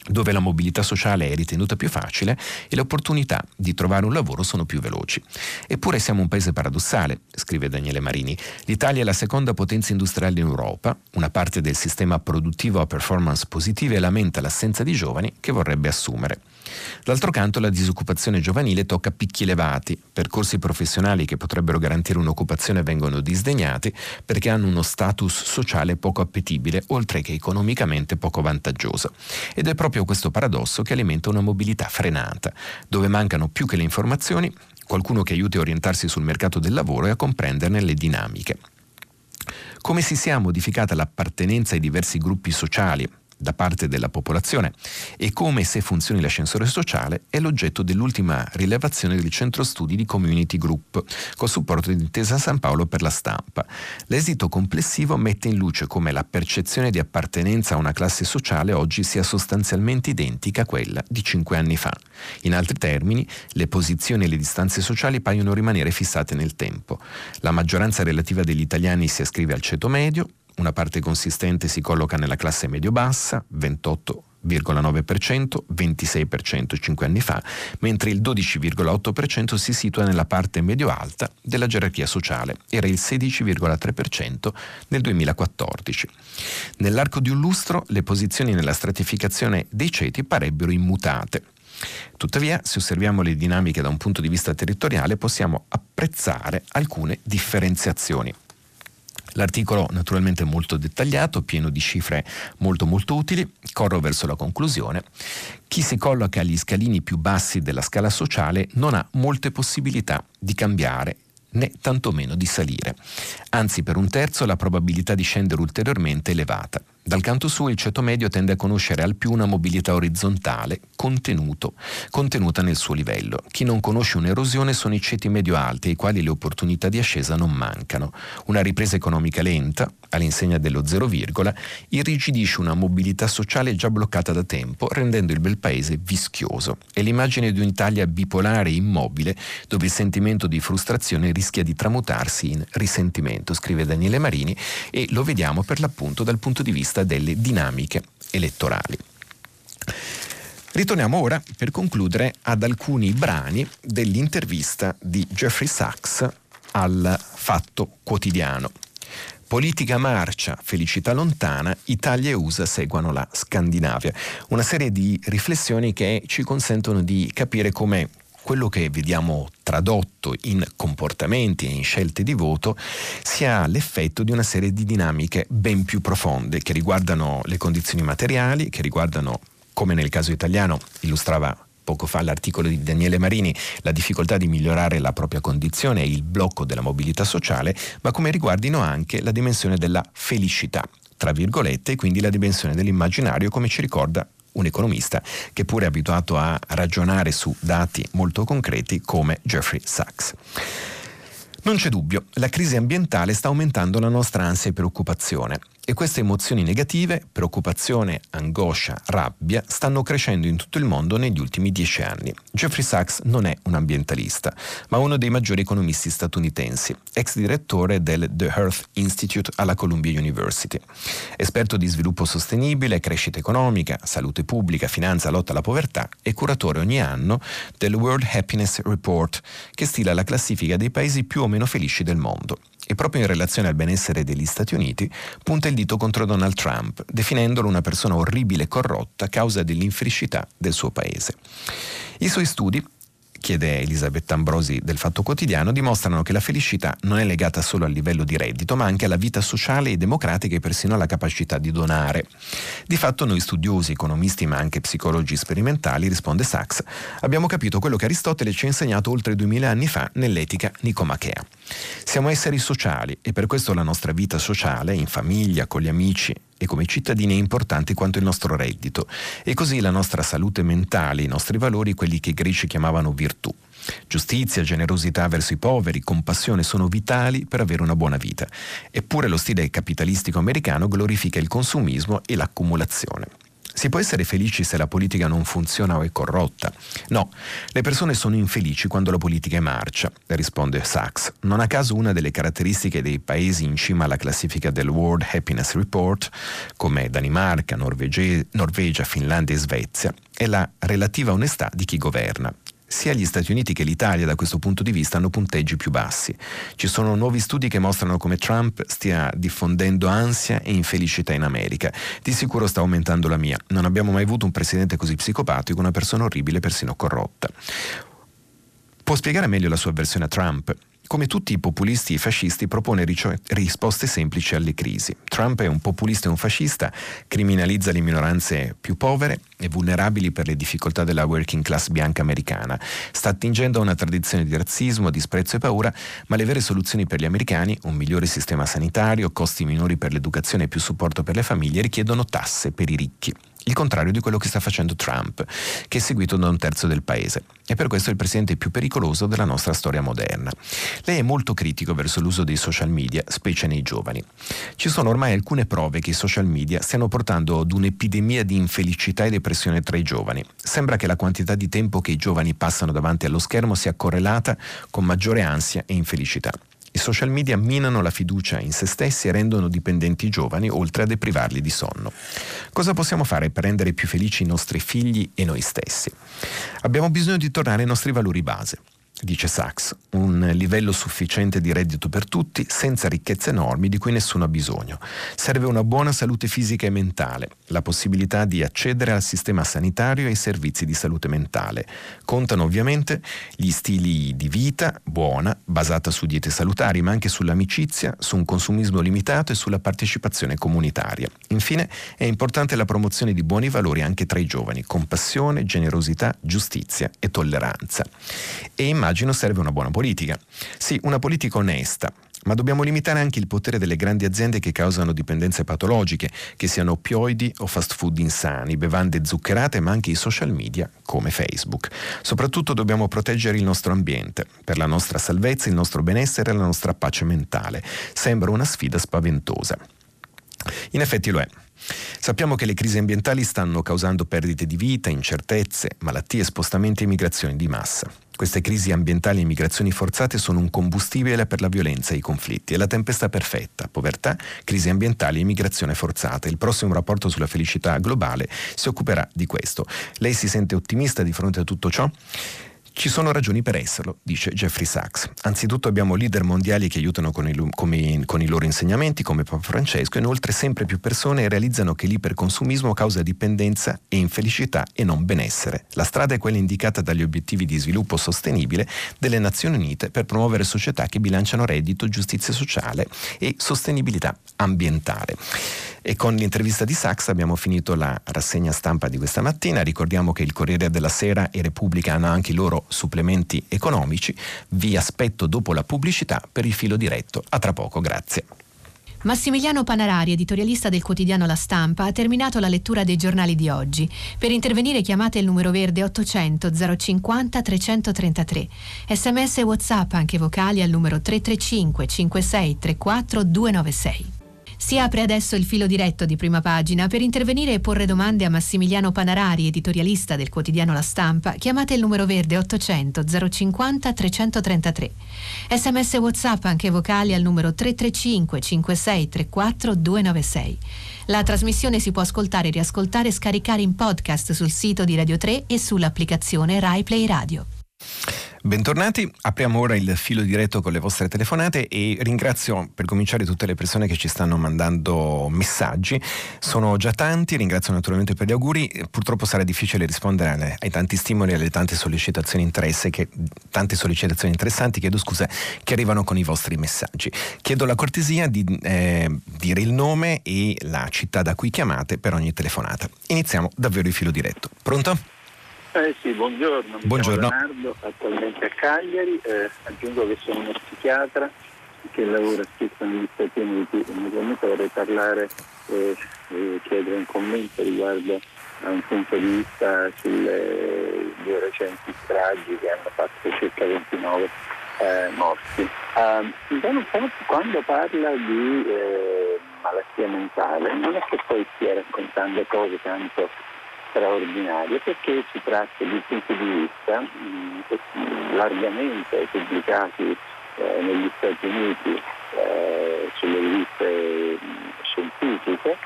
dove la mobilità sociale è ritenuta più facile e le opportunità di trovare un lavoro sono più veloci. Eppure siamo un paese paradossale, scrive Daniele Marini. L'Italia è la seconda potenza industriale in Europa, una parte del sistema produttivo ha performance positive lamenta l'assenza di giovani che vorrebbe assumere. D'altro canto la disoccupazione giovanile tocca picchi elevati, percorsi professionali che potrebbero garantire un'occupazione vengono disdegnati perché hanno uno status sociale poco appetibile, oltre che economicamente poco vantaggioso. Ed è proprio questo paradosso che alimenta una mobilità frenata, dove mancano più che le informazioni, qualcuno che aiuti a orientarsi sul mercato del lavoro e a comprenderne le dinamiche. Come si sia modificata l'appartenenza ai diversi gruppi sociali, da parte della popolazione e come se funzioni l'ascensore sociale è l'oggetto dell'ultima rilevazione del centro studi di Community Group, col supporto di Intesa San Paolo per la stampa. L'esito complessivo mette in luce come la percezione di appartenenza a una classe sociale oggi sia sostanzialmente identica a quella di cinque anni fa. In altri termini, le posizioni e le distanze sociali paiono rimanere fissate nel tempo. La maggioranza relativa degli italiani si ascrive al ceto medio, una parte consistente si colloca nella classe medio-bassa, 28,9%, 26% 5 anni fa, mentre il 12,8% si situa nella parte medio-alta della gerarchia sociale, era il 16,3% nel 2014. Nell'arco di un lustro le posizioni nella stratificazione dei ceti parebbero immutate. Tuttavia, se osserviamo le dinamiche da un punto di vista territoriale, possiamo apprezzare alcune differenziazioni. L'articolo naturalmente molto dettagliato, pieno di cifre molto molto utili, corro verso la conclusione. Chi si colloca agli scalini più bassi della scala sociale non ha molte possibilità di cambiare né tantomeno di salire. Anzi, per un terzo la probabilità di scendere ulteriormente è elevata. Dal canto suo il ceto medio tende a conoscere al più una mobilità orizzontale, contenuta nel suo livello. Chi non conosce un'erosione sono i ceti medio-alti, ai quali le opportunità di ascesa non mancano. Una ripresa economica lenta, all'insegna dello zero virgola, irrigidisce una mobilità sociale già bloccata da tempo, rendendo il bel paese vischioso. È l'immagine di un'Italia bipolare e immobile, dove il sentimento di frustrazione rischia di tramutarsi in risentimento, scrive Daniele Marini, e lo vediamo per l'appunto dal punto di vista delle dinamiche elettorali. Ritorniamo ora per concludere ad alcuni brani dell'intervista di Jeffrey Sachs al Fatto Quotidiano. Politica marcia, felicità lontana, Italia e USA seguono la Scandinavia. Una serie di riflessioni che ci consentono di capire come quello che vediamo tradotto in comportamenti e in scelte di voto sia l'effetto di una serie di dinamiche ben più profonde che riguardano le condizioni materiali, che riguardano, come nel caso italiano illustrava poco fa l'articolo di Daniele Marini, la difficoltà di migliorare la propria condizione e il blocco della mobilità sociale, ma come riguardino anche la dimensione della felicità, tra virgolette, e quindi la dimensione dell'immaginario, come ci ricorda un economista che pure è abituato a ragionare su dati molto concreti come Jeffrey Sachs. Non c'è dubbio, la crisi ambientale sta aumentando la nostra ansia e preoccupazione e queste emozioni negative, preoccupazione, angoscia, rabbia, stanno crescendo in tutto il mondo negli ultimi dieci anni. Jeffrey Sachs non è un ambientalista, ma uno dei maggiori economisti statunitensi, ex direttore del The Earth Institute alla Columbia University. Esperto di sviluppo sostenibile, crescita economica, salute pubblica, finanza, lotta alla povertà e curatore ogni anno del World Happiness Report, che stila la classifica dei paesi più o meno felici del mondo e proprio in relazione al benessere degli Stati Uniti punta dito contro Donald Trump, definendolo una persona orribile e corrotta a causa dell'infelicità del suo paese. I suoi studi chiede Elisabetta Ambrosi del Fatto Quotidiano, dimostrano che la felicità non è legata solo al livello di reddito, ma anche alla vita sociale e democratica e persino alla capacità di donare. Di fatto noi studiosi, economisti ma anche psicologi sperimentali, risponde Sachs, abbiamo capito quello che Aristotele ci ha insegnato oltre duemila anni fa nell'etica nicomachea. Siamo esseri sociali e per questo la nostra vita sociale, in famiglia, con gli amici e come cittadini è importante quanto il nostro reddito e così la nostra salute mentale, i nostri valori, quelli che i greci chiamavano virtù. Giustizia, generosità verso i poveri, compassione sono vitali per avere una buona vita. Eppure lo stile capitalistico americano glorifica il consumismo e l'accumulazione. Si può essere felici se la politica non funziona o è corrotta? No, le persone sono infelici quando la politica è marcia, risponde Sachs. Non a caso una delle caratteristiche dei paesi in cima alla classifica del World Happiness Report, come Danimarca, Norvegia, Finlandia e Svezia, è la relativa onestà di chi governa sia gli Stati Uniti che l'Italia da questo punto di vista hanno punteggi più bassi. Ci sono nuovi studi che mostrano come Trump stia diffondendo ansia e infelicità in America. Di sicuro sta aumentando la mia. Non abbiamo mai avuto un presidente così psicopatico, una persona orribile, persino corrotta. Può spiegare meglio la sua avversione a Trump? Come tutti i populisti e fascisti, propone risposte semplici alle crisi. Trump è un populista e un fascista, criminalizza le minoranze più povere e vulnerabili per le difficoltà della working class bianca americana. Sta attingendo a una tradizione di razzismo, disprezzo e paura, ma le vere soluzioni per gli americani, un migliore sistema sanitario, costi minori per l'educazione e più supporto per le famiglie, richiedono tasse per i ricchi il contrario di quello che sta facendo Trump, che è seguito da un terzo del paese. E per questo è il presidente più pericoloso della nostra storia moderna. Lei è molto critico verso l'uso dei social media, specie nei giovani. Ci sono ormai alcune prove che i social media stiano portando ad un'epidemia di infelicità e depressione tra i giovani. Sembra che la quantità di tempo che i giovani passano davanti allo schermo sia correlata con maggiore ansia e infelicità. I social media minano la fiducia in se stessi e rendono dipendenti i giovani, oltre a deprivarli di sonno. Cosa possiamo fare per rendere più felici i nostri figli e noi stessi? Abbiamo bisogno di tornare ai nostri valori base dice Sachs, un livello sufficiente di reddito per tutti, senza ricchezze enormi di cui nessuno ha bisogno. Serve una buona salute fisica e mentale, la possibilità di accedere al sistema sanitario e ai servizi di salute mentale. Contano ovviamente gli stili di vita buona, basata su diete salutari, ma anche sull'amicizia, su un consumismo limitato e sulla partecipazione comunitaria. Infine è importante la promozione di buoni valori anche tra i giovani, compassione, generosità, giustizia e tolleranza. E immagino serve una buona politica. Sì, una politica onesta, ma dobbiamo limitare anche il potere delle grandi aziende che causano dipendenze patologiche, che siano oppioidi o fast food insani, bevande zuccherate, ma anche i social media come Facebook. Soprattutto dobbiamo proteggere il nostro ambiente, per la nostra salvezza, il nostro benessere e la nostra pace mentale. Sembra una sfida spaventosa. In effetti lo è. Sappiamo che le crisi ambientali stanno causando perdite di vita, incertezze, malattie, spostamenti e migrazioni di massa. Queste crisi ambientali e migrazioni forzate sono un combustibile per la violenza e i conflitti. È la tempesta perfetta. Povertà, crisi ambientali e migrazione forzata. Il prossimo rapporto sulla felicità globale si occuperà di questo. Lei si sente ottimista di fronte a tutto ciò? Ci sono ragioni per esserlo, dice Jeffrey Sachs. Anzitutto abbiamo leader mondiali che aiutano con i, come, con i, loro insegnamenti, come Papa Francesco, inoltre sempre più persone realizzano che l'iperconsumismo causa dipendenza e infelicità e non benessere. La strada è quella indicata dagli obiettivi di sviluppo sostenibile delle Nazioni Unite per promuovere società che bilanciano reddito, giustizia sociale e sostenibilità ambientale. E con l'intervista di Sachs abbiamo finito la rassegna stampa di questa mattina. Ricordiamo che il Corriere della Sera e Repubblica hanno anche i loro supplementi economici. Vi aspetto dopo la pubblicità per il filo diretto. A tra poco, grazie. Massimiliano Panarari, editorialista del quotidiano La Stampa, ha terminato la lettura dei giornali di oggi. Per intervenire chiamate il numero verde 800 050 333. Sms e WhatsApp anche vocali al numero 335 56 34 296. Si apre adesso il filo diretto di prima pagina. Per intervenire e porre domande a Massimiliano Panarari, editorialista del quotidiano La Stampa, chiamate il numero verde 800 050 333. Sms WhatsApp anche vocali al numero 335 56 34 296. La trasmissione si può ascoltare, riascoltare e scaricare in podcast sul sito di Radio 3 e sull'applicazione Rai Play Radio. Bentornati, apriamo ora il filo diretto con le vostre telefonate e ringrazio per cominciare tutte le persone che ci stanno mandando messaggi. Sono già tanti, ringrazio naturalmente per gli auguri. Purtroppo sarà difficile rispondere alle, ai tanti stimoli e alle tante sollecitazioni, che, tante sollecitazioni interessanti, chiedo scusa, che arrivano con i vostri messaggi. Chiedo la cortesia di eh, dire il nome e la città da cui chiamate per ogni telefonata. Iniziamo davvero il filo diretto. Pronto? Eh sì, buongiorno, mi buongiorno. chiamo Leonardo, attualmente a Cagliari, eh, aggiungo che sono uno psichiatra che lavora spesso negli Stati Uniti e naturalmente vorrei parlare e eh, chiedere un commento riguardo a un punto di vista sulle due recenti stragi che hanno fatto circa 29 eh, morti. Uh, quando parla di eh, malattia mentale non è che poi stia raccontando cose tanto straordinario perché si tratta di punti di vista mh, largamente pubblicati eh, negli Stati Uniti eh, sulle riviste scientifiche,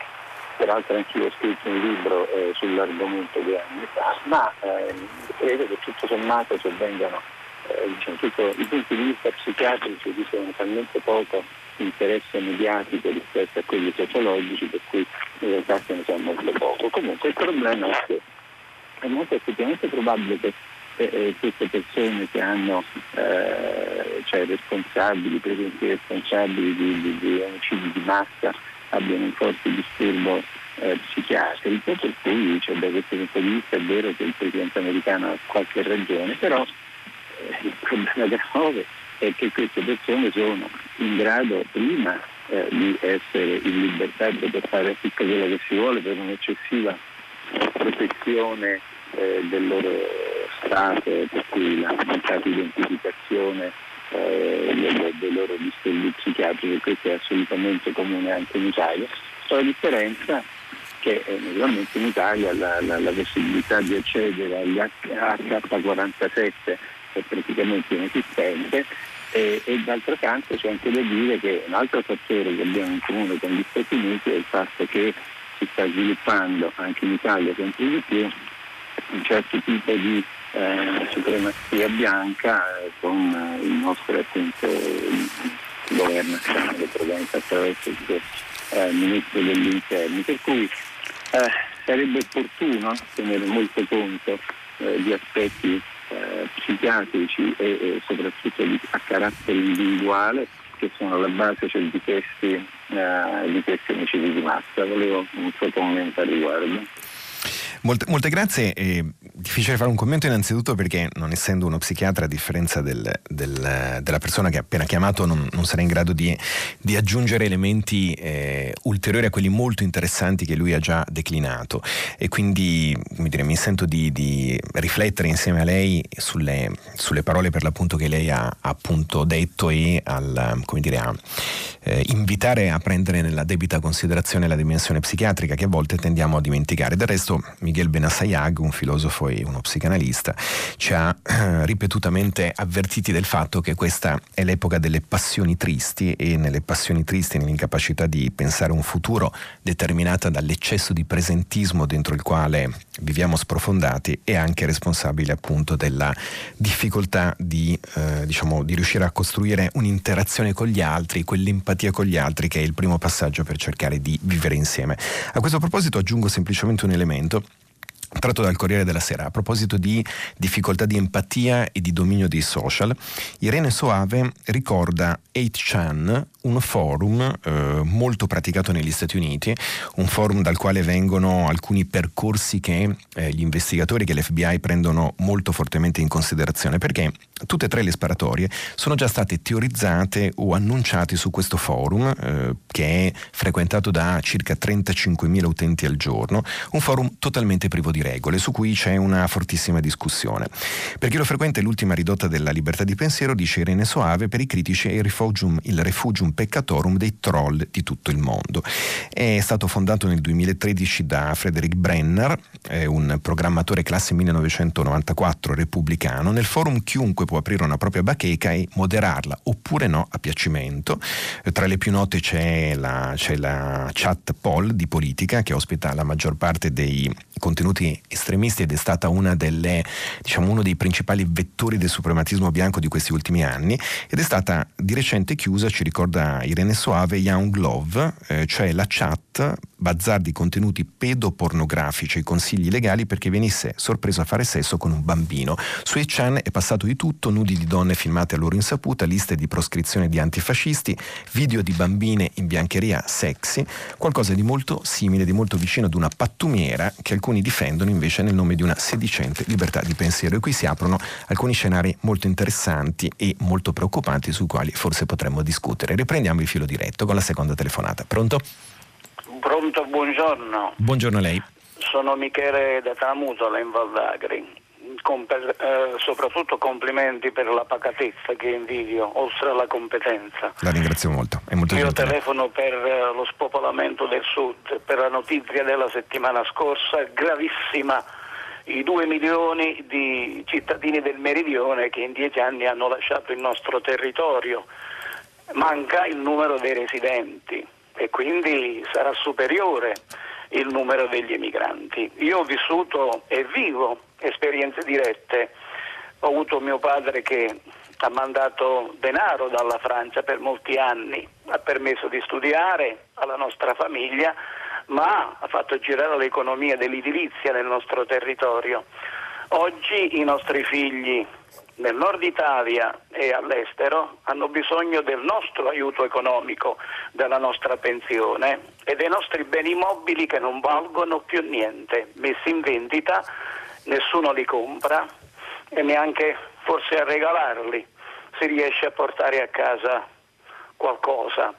peraltro anch'io ho scritto un libro eh, sull'argomento due anni fa, ma ehm, credo che tutto sommato se vengano eh, diciamo, tutto, i punti di vista psichiatrici dicono talmente poco interesse mediatico rispetto a quelli sociologici, per cui in realtà se ne sa molto poco. Comunque il problema è che è molto effettivamente probabile che eh, eh queste persone che hanno eh, cioè responsabili, presenti responsabili di, di, di, omicidi di massa abbiano un forte disturbo eh, psichiatrico, per cui cioè, da questo punto di vista è vero che il Presidente americano ha qualche ragione, però eh, il problema grave è che queste persone sono in grado prima eh, di essere in libertà di poter fare tutto quello che si vuole per un'eccessiva protezione eh, del loro stato, per cui la mancata identificazione eh, dei, dei loro disturbi psichiatrici, questo è assolutamente comune anche in Italia. La differenza che eh, naturalmente in Italia la, la, la possibilità di accedere agli H47 è praticamente inesistente e, e d'altro canto c'è anche da dire che un altro fattore che abbiamo in comune con gli Stati Uniti è il fatto che si sta sviluppando anche in Italia sempre di più un certo tipo di eh, supremazia bianca con eh, il nostro appunto governo nazionale presente attraverso il suo eh, ministro degli interni. Per cui eh, sarebbe opportuno tenere molto conto eh, di aspetti eh, psichiatrici e, e soprattutto di, a carattere individuale che sono alla base cioè, di, questi, eh, di questi omicidi di massa. Volevo un suo commento a riguardo. Molte, molte grazie. È difficile fare un commento innanzitutto perché non essendo uno psichiatra, a differenza del, del, della persona che ha appena chiamato, non, non sarà in grado di, di aggiungere elementi eh, ulteriori a quelli molto interessanti che lui ha già declinato. E quindi dire, mi sento di, di, riflettere insieme a lei sulle, sulle, parole per l'appunto che lei ha, appunto detto e al, dire, a eh, invitare a prendere nella debita considerazione la dimensione psichiatrica che a volte tendiamo a dimenticare. Del resto Miguel Benassayag, un filosofo e uno psicanalista, ci ha eh, ripetutamente avvertiti del fatto che questa è l'epoca delle passioni tristi e nelle passioni tristi, nell'incapacità di pensare un futuro determinata dall'eccesso di presentismo dentro il quale viviamo sprofondati è anche responsabile appunto della difficoltà di, eh, diciamo, di riuscire a costruire un'interazione con gli altri, quell'empatia con gli altri che è il primo passaggio per cercare di vivere insieme. A questo proposito aggiungo semplicemente un elemento tratto dal Corriere della Sera. A proposito di difficoltà di empatia e di dominio dei social, Irene Soave ricorda 8chan, un forum eh, molto praticato negli Stati Uniti, un forum dal quale vengono alcuni percorsi che eh, gli investigatori, che l'FBI prendono molto fortemente in considerazione, perché tutte e tre le sparatorie sono già state teorizzate o annunciate su questo forum, eh, che è frequentato da circa 35.000 utenti al giorno, un forum totalmente privo di regole, su cui c'è una fortissima discussione. Per chi lo frequenta è l'ultima ridotta della libertà di pensiero, dice Irene Soave, per i critici è il refugium, il refugium peccatorum dei troll di tutto il mondo. È stato fondato nel 2013 da Frederick Brenner, un programmatore classe 1994 repubblicano. Nel forum chiunque può aprire una propria bacheca e moderarla oppure no a piacimento. Tra le più note c'è la, c'è la chat poll di politica che ospita la maggior parte dei contenuti estremisti ed è stata delle, diciamo, uno dei principali vettori del suprematismo bianco di questi ultimi anni ed è stata di recente chiusa, ci ricorda Irene Soave, Young Love, eh, cioè la chat bazar di contenuti pedopornografici e consigli legali perché venisse sorpreso a fare sesso con un bambino. Su Echan è passato di tutto, nudi di donne filmate a loro insaputa, liste di proscrizione di antifascisti, video di bambine in biancheria sexy, qualcosa di molto simile, di molto vicino ad una pattumiera che alcuni difendono invece nel nome di una sedicente libertà di pensiero. E qui si aprono alcuni scenari molto interessanti e molto preoccupanti sui quali forse potremmo discutere. Riprendiamo il filo diretto con la seconda telefonata. Pronto? Pronto, buongiorno. Buongiorno a lei. Sono Michele da Tramusola in Valdagri. Com- eh, soprattutto complimenti per la pacatezza che invidio, oltre alla competenza. La ringrazio molto. molto Io gentile. telefono per eh, lo spopolamento del sud, per la notizia della settimana scorsa, gravissima. I due milioni di cittadini del meridione che in dieci anni hanno lasciato il nostro territorio. Manca il numero dei residenti e quindi sarà superiore il numero degli emigranti. Io ho vissuto e vivo esperienze dirette. Ho avuto mio padre che ha mandato denaro dalla Francia per molti anni, ha permesso di studiare alla nostra famiglia, ma ha fatto girare l'economia dell'edilizia nel nostro territorio. Oggi i nostri figli nel nord Italia e all'estero hanno bisogno del nostro aiuto economico, della nostra pensione e dei nostri beni mobili che non valgono più niente, messi in vendita, nessuno li compra e neanche forse a regalarli si riesce a portare a casa qualcosa.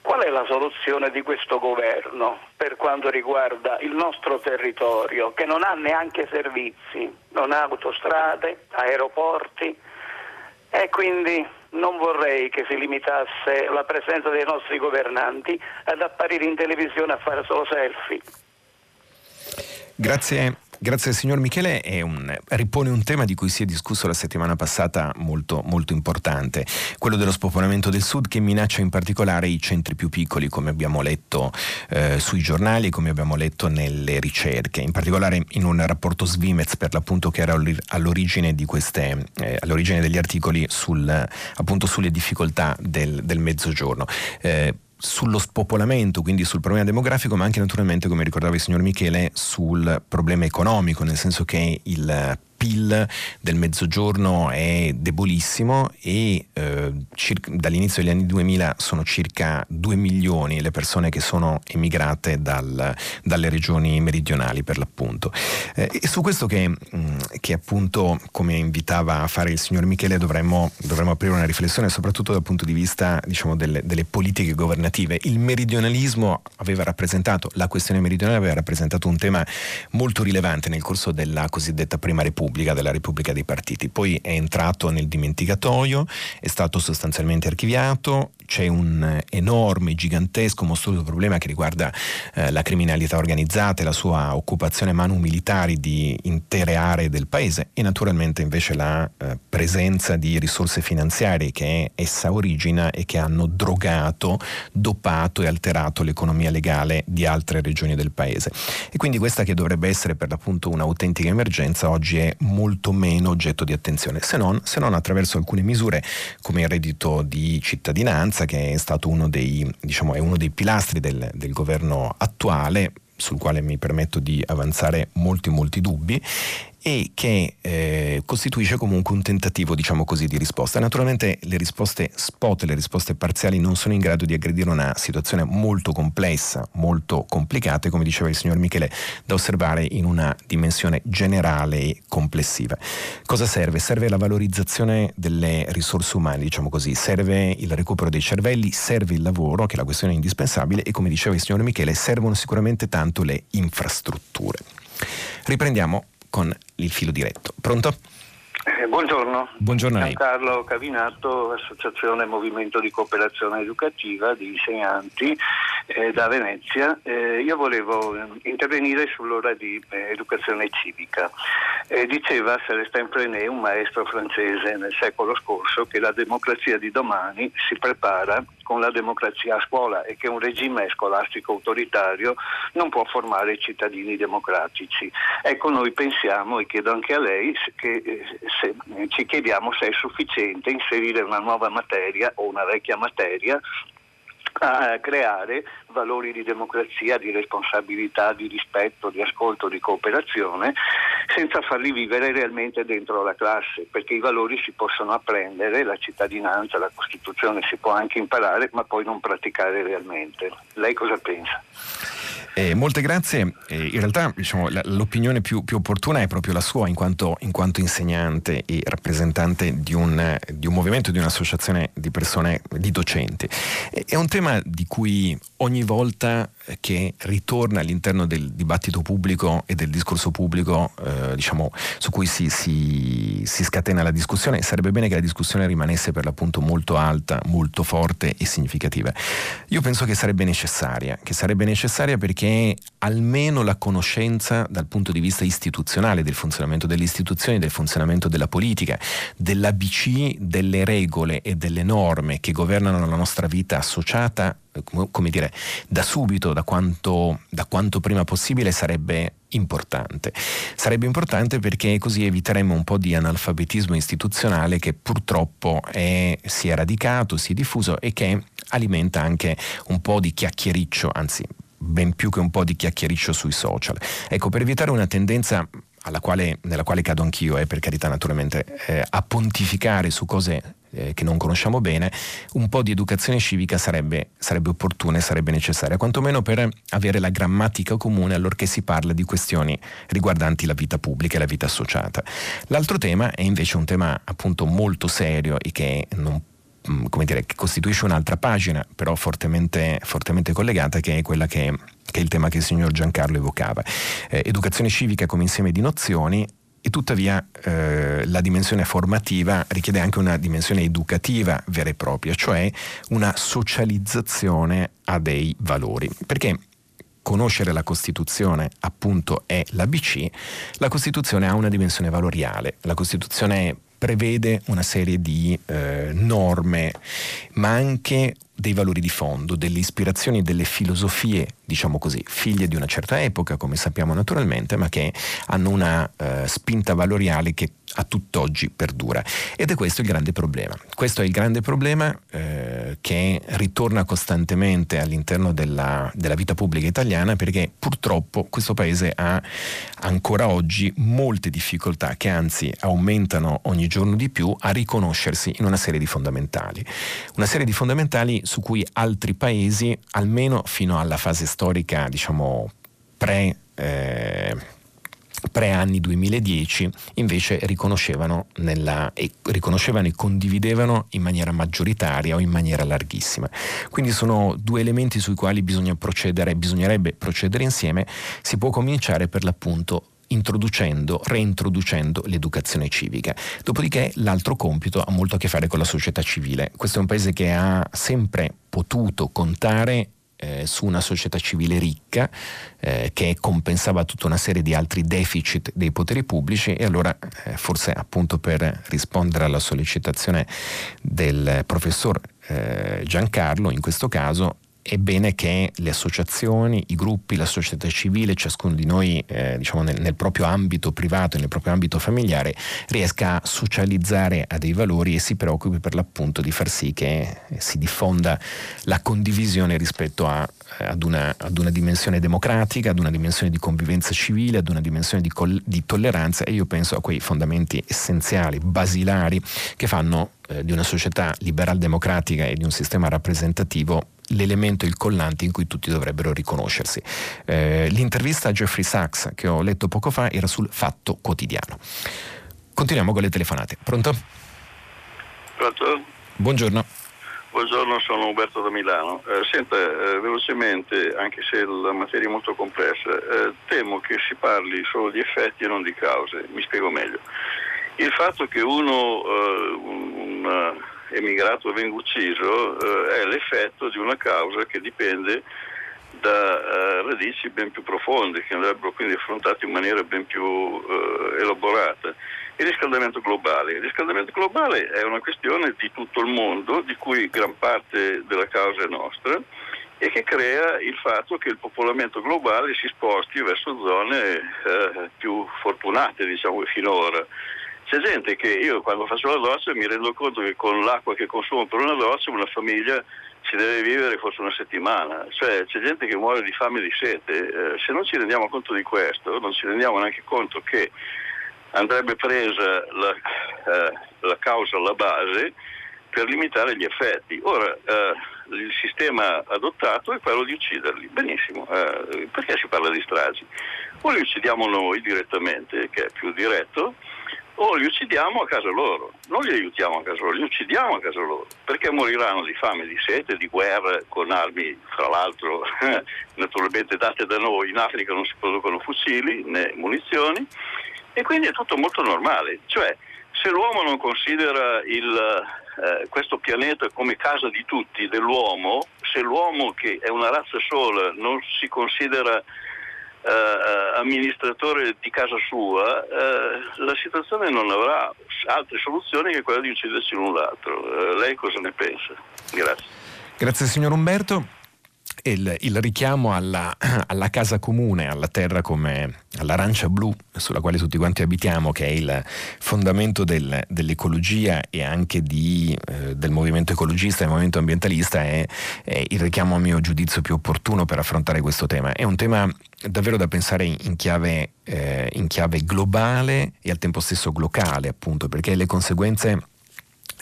Qual è la soluzione di questo governo per quanto riguarda il nostro territorio che non ha neanche servizi, non ha autostrade, aeroporti e quindi non vorrei che si limitasse la presenza dei nostri governanti ad apparire in televisione a fare solo selfie. Grazie Grazie signor Michele, un, ripone un tema di cui si è discusso la settimana passata molto, molto importante, quello dello spopolamento del sud che minaccia in particolare i centri più piccoli come abbiamo letto eh, sui giornali, come abbiamo letto nelle ricerche, in particolare in un rapporto Svimez per l'appunto che era all'origine, queste, eh, all'origine degli articoli sul, appunto sulle difficoltà del, del mezzogiorno. Eh, sullo spopolamento, quindi sul problema demografico, ma anche naturalmente, come ricordava il signor Michele, sul problema economico, nel senso che il PIL del mezzogiorno è debolissimo e eh, circa, dall'inizio degli anni 2000 sono circa 2 milioni le persone che sono emigrate dal, dalle regioni meridionali per l'appunto. Eh, e su questo che, che, appunto come invitava a fare il signor Michele dovremmo, dovremmo aprire una riflessione soprattutto dal punto di vista diciamo, delle, delle politiche governative. Il meridionalismo aveva rappresentato, la questione meridionale aveva rappresentato un tema molto rilevante nel corso della cosiddetta prima repubblica, della Repubblica dei Partiti. Poi è entrato nel dimenticatoio, è stato sostanzialmente archiviato, c'è un enorme, gigantesco, mostruoso problema che riguarda eh, la criminalità organizzata e la sua occupazione manu militari di intere aree del paese e naturalmente invece la eh, presenza di risorse finanziarie che essa origina e che hanno drogato, dopato e alterato l'economia legale di altre regioni del paese. E quindi questa che dovrebbe essere per l'appunto un'autentica emergenza oggi è molto meno oggetto di attenzione, se non, se non attraverso alcune misure come il reddito di cittadinanza sicurezza che è stato uno dei, diciamo, uno dei pilastri del, del governo attuale sul quale mi permetto di avanzare molti molti dubbi e che eh, costituisce comunque un tentativo, diciamo così, di risposta. Naturalmente le risposte spot, le risposte parziali non sono in grado di aggredire una situazione molto complessa, molto complicata, come diceva il signor Michele, da osservare in una dimensione generale e complessiva. Cosa serve? Serve la valorizzazione delle risorse umane, diciamo così, serve il recupero dei cervelli, serve il lavoro, che è la questione indispensabile, e come diceva il signor Michele, servono sicuramente tanto le infrastrutture. Riprendiamo con il filo diretto. Pronto? Eh, buongiorno. Buongiorno Carlo Cavinato, Associazione Movimento di Cooperazione Educativa di Insegnanti eh, da Venezia. Eh, io volevo eh, intervenire sull'ora di eh, educazione civica. Diceva Celestin Prenet, un maestro francese nel secolo scorso, che la democrazia di domani si prepara con la democrazia a scuola e che un regime scolastico autoritario non può formare cittadini democratici. Ecco, noi pensiamo, e chiedo anche a lei, che se, ci chiediamo se è sufficiente inserire una nuova materia o una vecchia materia a creare valori di democrazia, di responsabilità, di rispetto, di ascolto, di cooperazione, senza farli vivere realmente dentro la classe, perché i valori si possono apprendere, la cittadinanza, la Costituzione si può anche imparare, ma poi non praticare realmente. Lei cosa pensa? Eh, molte grazie. Eh, in realtà diciamo, la, l'opinione più, più, opportuna è proprio la sua in quanto, in quanto insegnante e rappresentante di un, di un, movimento, di un'associazione di persone, di docenti. Eh, è un tema di cui ogni volta che ritorna all'interno del dibattito pubblico e del discorso pubblico eh, diciamo, su cui si, si, si, scatena la discussione, sarebbe bene che la discussione rimanesse per l'appunto molto alta, molto forte e significativa. Io penso che sarebbe necessaria, che sarebbe necessaria perché almeno la conoscenza dal punto di vista istituzionale del funzionamento delle istituzioni, del funzionamento della politica, dell'ABC, delle regole e delle norme che governano la nostra vita associata come dire, da subito, da quanto, da quanto prima possibile sarebbe importante. Sarebbe importante perché così eviteremmo un po' di analfabetismo istituzionale che purtroppo è, si è radicato, si è diffuso e che alimenta anche un po' di chiacchiericcio, anzi ben più che un po' di chiacchiericcio sui social. Ecco, per evitare una tendenza quale, nella quale cado anch'io, eh, per carità naturalmente, eh, a pontificare su cose eh, che non conosciamo bene, un po' di educazione civica sarebbe, sarebbe opportuna e sarebbe necessaria, quantomeno per avere la grammatica comune allorché si parla di questioni riguardanti la vita pubblica e la vita associata. L'altro tema è invece un tema appunto molto serio e che non mm, come dire, che costituisce un'altra pagina, però fortemente, fortemente collegata, che è quella che, che, è il tema che il signor Giancarlo evocava. Eh, educazione civica come insieme di nozioni e tuttavia eh, la dimensione formativa richiede anche una dimensione educativa vera e propria, cioè una socializzazione a dei valori. Perché conoscere la Costituzione appunto è l'ABC, la Costituzione ha una dimensione valoriale, la Costituzione prevede una serie di eh, norme, ma anche dei valori di fondo, delle ispirazioni delle filosofie, diciamo così, figlie di una certa epoca, come sappiamo naturalmente, ma che hanno una eh, spinta valoriale che a tutt'oggi perdura. Ed è questo il grande problema. Questo è il grande problema eh, che ritorna costantemente all'interno della, della, vita pubblica italiana perché purtroppo questo paese ha ancora oggi molte difficoltà che anzi aumentano ogni giorno di più a riconoscersi in una serie di fondamentali. Una serie di fondamentali su cui altri paesi, almeno fino alla fase storica, diciamo, pre... Eh, pre-anni 2010 invece riconoscevano, nella, e, riconoscevano e condividevano in maniera maggioritaria o in maniera larghissima. Quindi sono due elementi sui quali bisogna procedere, bisognerebbe procedere insieme. Si può cominciare per l'appunto introducendo, reintroducendo l'educazione civica. Dopodiché l'altro compito ha molto a che fare con la società civile. Questo è un paese che ha sempre potuto contare eh, su una società civile ricca eh, che compensava tutta una serie di altri deficit dei poteri pubblici e allora eh, forse appunto per rispondere alla sollecitazione del professor eh, Giancarlo in questo caso è bene che le associazioni, i gruppi, la società civile, ciascuno di noi eh, diciamo nel, nel, proprio ambito privato e nel proprio ambito familiare riesca a socializzare a dei valori e si preoccupi per l'appunto di far sì che si diffonda la condivisione rispetto a, ad, una, ad, una, dimensione democratica, ad una dimensione di convivenza civile, ad una dimensione di, col, di tolleranza e io penso a quei fondamenti essenziali, basilari che fanno eh, di una società liberal democratica e di un sistema rappresentativo l'elemento, il collante in cui tutti dovrebbero riconoscersi. Eh, l'intervista a Jeffrey Sachs che ho letto poco fa era sul Fatto Quotidiano. Continuiamo con le telefonate. Pronto? Pronto? Buongiorno. Buongiorno, sono Umberto da Milano. Eh, senta, eh, velocemente, anche se la materia è molto complessa, eh, temo che si parli solo di effetti e non di cause. Mi spiego meglio. Il fatto che uno, eh, un, un emigrato venga ucciso eh, è l'effetto di una causa che dipende da eh, radici ben più profonde che andrebbero quindi affrontate in maniera ben più eh, elaborata. Il riscaldamento globale. Il riscaldamento globale è una questione di tutto il mondo, di cui gran parte della causa è nostra e che crea il fatto che il popolamento globale si sposti verso zone eh, più fortunate, diciamo, finora. C'è gente che io quando faccio la doccia mi rendo conto che con l'acqua che consumo per una doccia una famiglia ci deve vivere forse una settimana, cioè c'è gente che muore di fame e di sete, eh, se non ci rendiamo conto di questo, non ci rendiamo neanche conto che andrebbe presa la, eh, la causa alla base per limitare gli effetti. Ora, eh, il sistema adottato è quello di ucciderli, benissimo, eh, perché si parla di stragi? O li uccidiamo noi direttamente, che è più diretto, o li uccidiamo a casa loro, non li aiutiamo a casa loro, li uccidiamo a casa loro, perché moriranno di fame, di sete, di guerra con armi, fra l'altro naturalmente date da noi, in Africa non si producono fucili né munizioni. E quindi è tutto molto normale, cioè se l'uomo non considera il, eh, questo pianeta come casa di tutti, dell'uomo, se l'uomo che è una razza sola non si considera eh, amministratore di casa sua, eh, la situazione non avrà altre soluzioni che quella di uccidersi l'un l'altro. Eh, lei cosa ne pensa? Grazie. Grazie signor Umberto il, il richiamo alla, alla, casa comune, alla terra come all'arancia blu sulla quale tutti quanti abitiamo, che è il fondamento del, dell'ecologia e anche di, eh, del movimento ecologista e del movimento ambientalista, è, è, il richiamo a mio giudizio più opportuno per affrontare questo tema. È un tema davvero da pensare in chiave, eh, in chiave globale e al tempo stesso locale, appunto, perché le conseguenze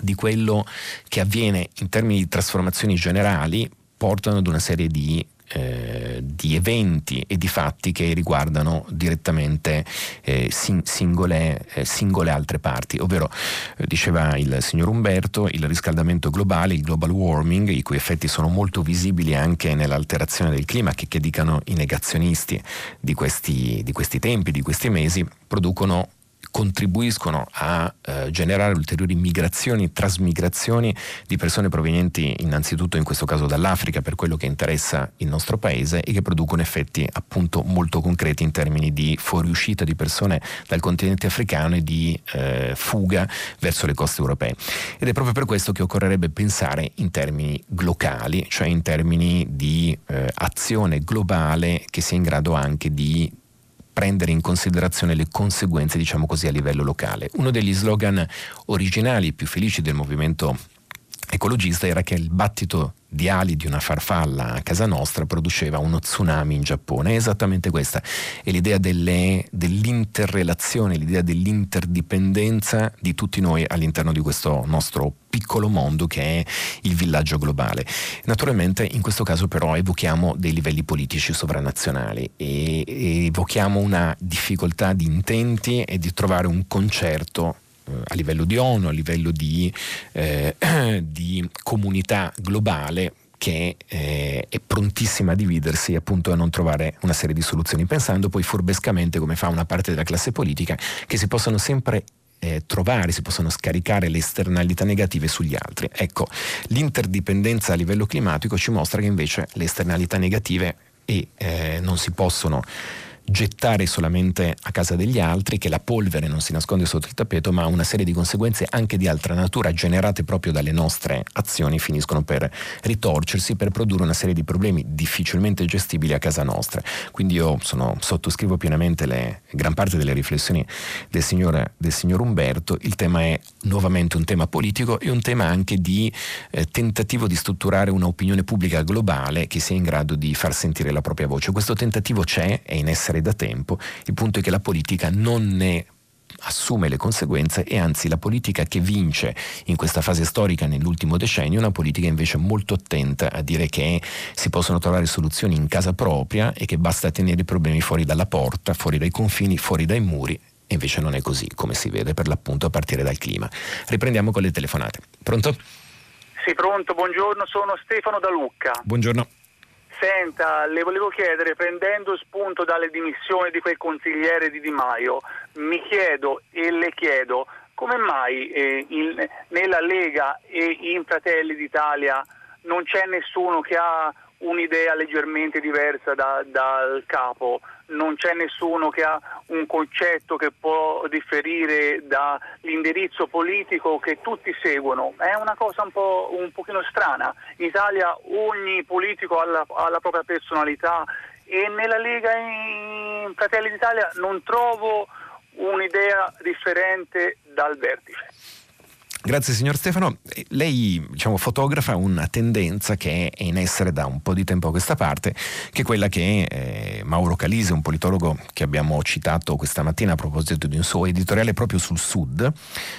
di quello che avviene in termini di trasformazioni generali portano ad una serie di eh, di eventi e di fatti che riguardano direttamente eh, sing- singole, eh, singole, altre parti, ovvero eh, diceva il signor Umberto, il riscaldamento globale, il global warming, i cui effetti sono molto visibili anche nell'alterazione del clima, che, che dicano i negazionisti di questi, di questi tempi, di questi mesi, producono contribuiscono a eh, generare ulteriori migrazioni, trasmigrazioni di persone provenienti innanzitutto in questo caso dall'Africa per quello che interessa il nostro paese e che producono effetti appunto molto concreti in termini di fuoriuscita di persone dal continente africano e di eh, fuga verso le coste europee. Ed è proprio per questo che occorrerebbe pensare in termini locali, cioè in termini di eh, azione globale che sia in grado anche di prendere in considerazione le conseguenze, diciamo così, a livello locale. Uno degli slogan originali più felici del movimento ecologista era che il battito di ali di una farfalla a casa nostra produceva uno tsunami in Giappone. È esattamente questa. È l'idea delle, dell'interrelazione, l'idea dell'interdipendenza di tutti noi all'interno di questo nostro piccolo mondo che è il villaggio globale. Naturalmente in questo caso però evochiamo dei livelli politici sovranazionali e, evochiamo una difficoltà di intenti e di trovare un concerto a livello di ONU, a livello di, eh, di comunità globale che eh, è prontissima a dividersi e appunto a non trovare una serie di soluzioni, pensando poi furbescamente, come fa una parte della classe politica, che si possono sempre eh, trovare, si possono scaricare le esternalità negative sugli altri. Ecco, l'interdipendenza a livello climatico ci mostra che invece le esternalità negative e, eh, non si possono gettare solamente a casa degli altri, che la polvere non si nasconde sotto il tappeto, ma una serie di conseguenze anche di altra natura generate proprio dalle nostre azioni finiscono per ritorcersi, per produrre una serie di problemi difficilmente gestibili a casa nostra. Quindi io sono, sottoscrivo pienamente le, gran parte delle riflessioni del signor, del signor, Umberto, il tema è nuovamente un tema politico e un tema anche di eh, tentativo di strutturare un'opinione pubblica globale che sia in grado di far sentire la propria voce. Questo tentativo c'è, è in essere da tempo, il punto è che la politica non ne assume le conseguenze e anzi la politica che vince in questa fase storica nell'ultimo decennio è una politica invece molto attenta a dire che si possono trovare soluzioni in casa propria e che basta tenere i problemi fuori dalla porta, fuori dai confini, fuori dai muri e invece non è così come si vede per l'appunto a partire dal clima. Riprendiamo con le telefonate. Pronto? Sì, pronto, buongiorno, sono Stefano da Lucca. Buongiorno. Senta, le volevo chiedere, prendendo spunto dalle dimissioni di quel consigliere di Di Maio, mi chiedo e le chiedo come mai eh, in, nella Lega e in Fratelli d'Italia non c'è nessuno che ha un'idea leggermente diversa da, dal capo, non c'è nessuno che ha un concetto che può differire dall'indirizzo politico che tutti seguono. È una cosa un, po', un pochino strana. In Italia ogni politico ha la, ha la propria personalità e nella Lega in Fratelli d'Italia non trovo un'idea differente dal vertice. Grazie signor Stefano. Lei diciamo, fotografa una tendenza che è in essere da un po' di tempo a questa parte, che è quella che eh, Mauro Calise, un politologo che abbiamo citato questa mattina a proposito di un suo editoriale proprio sul Sud,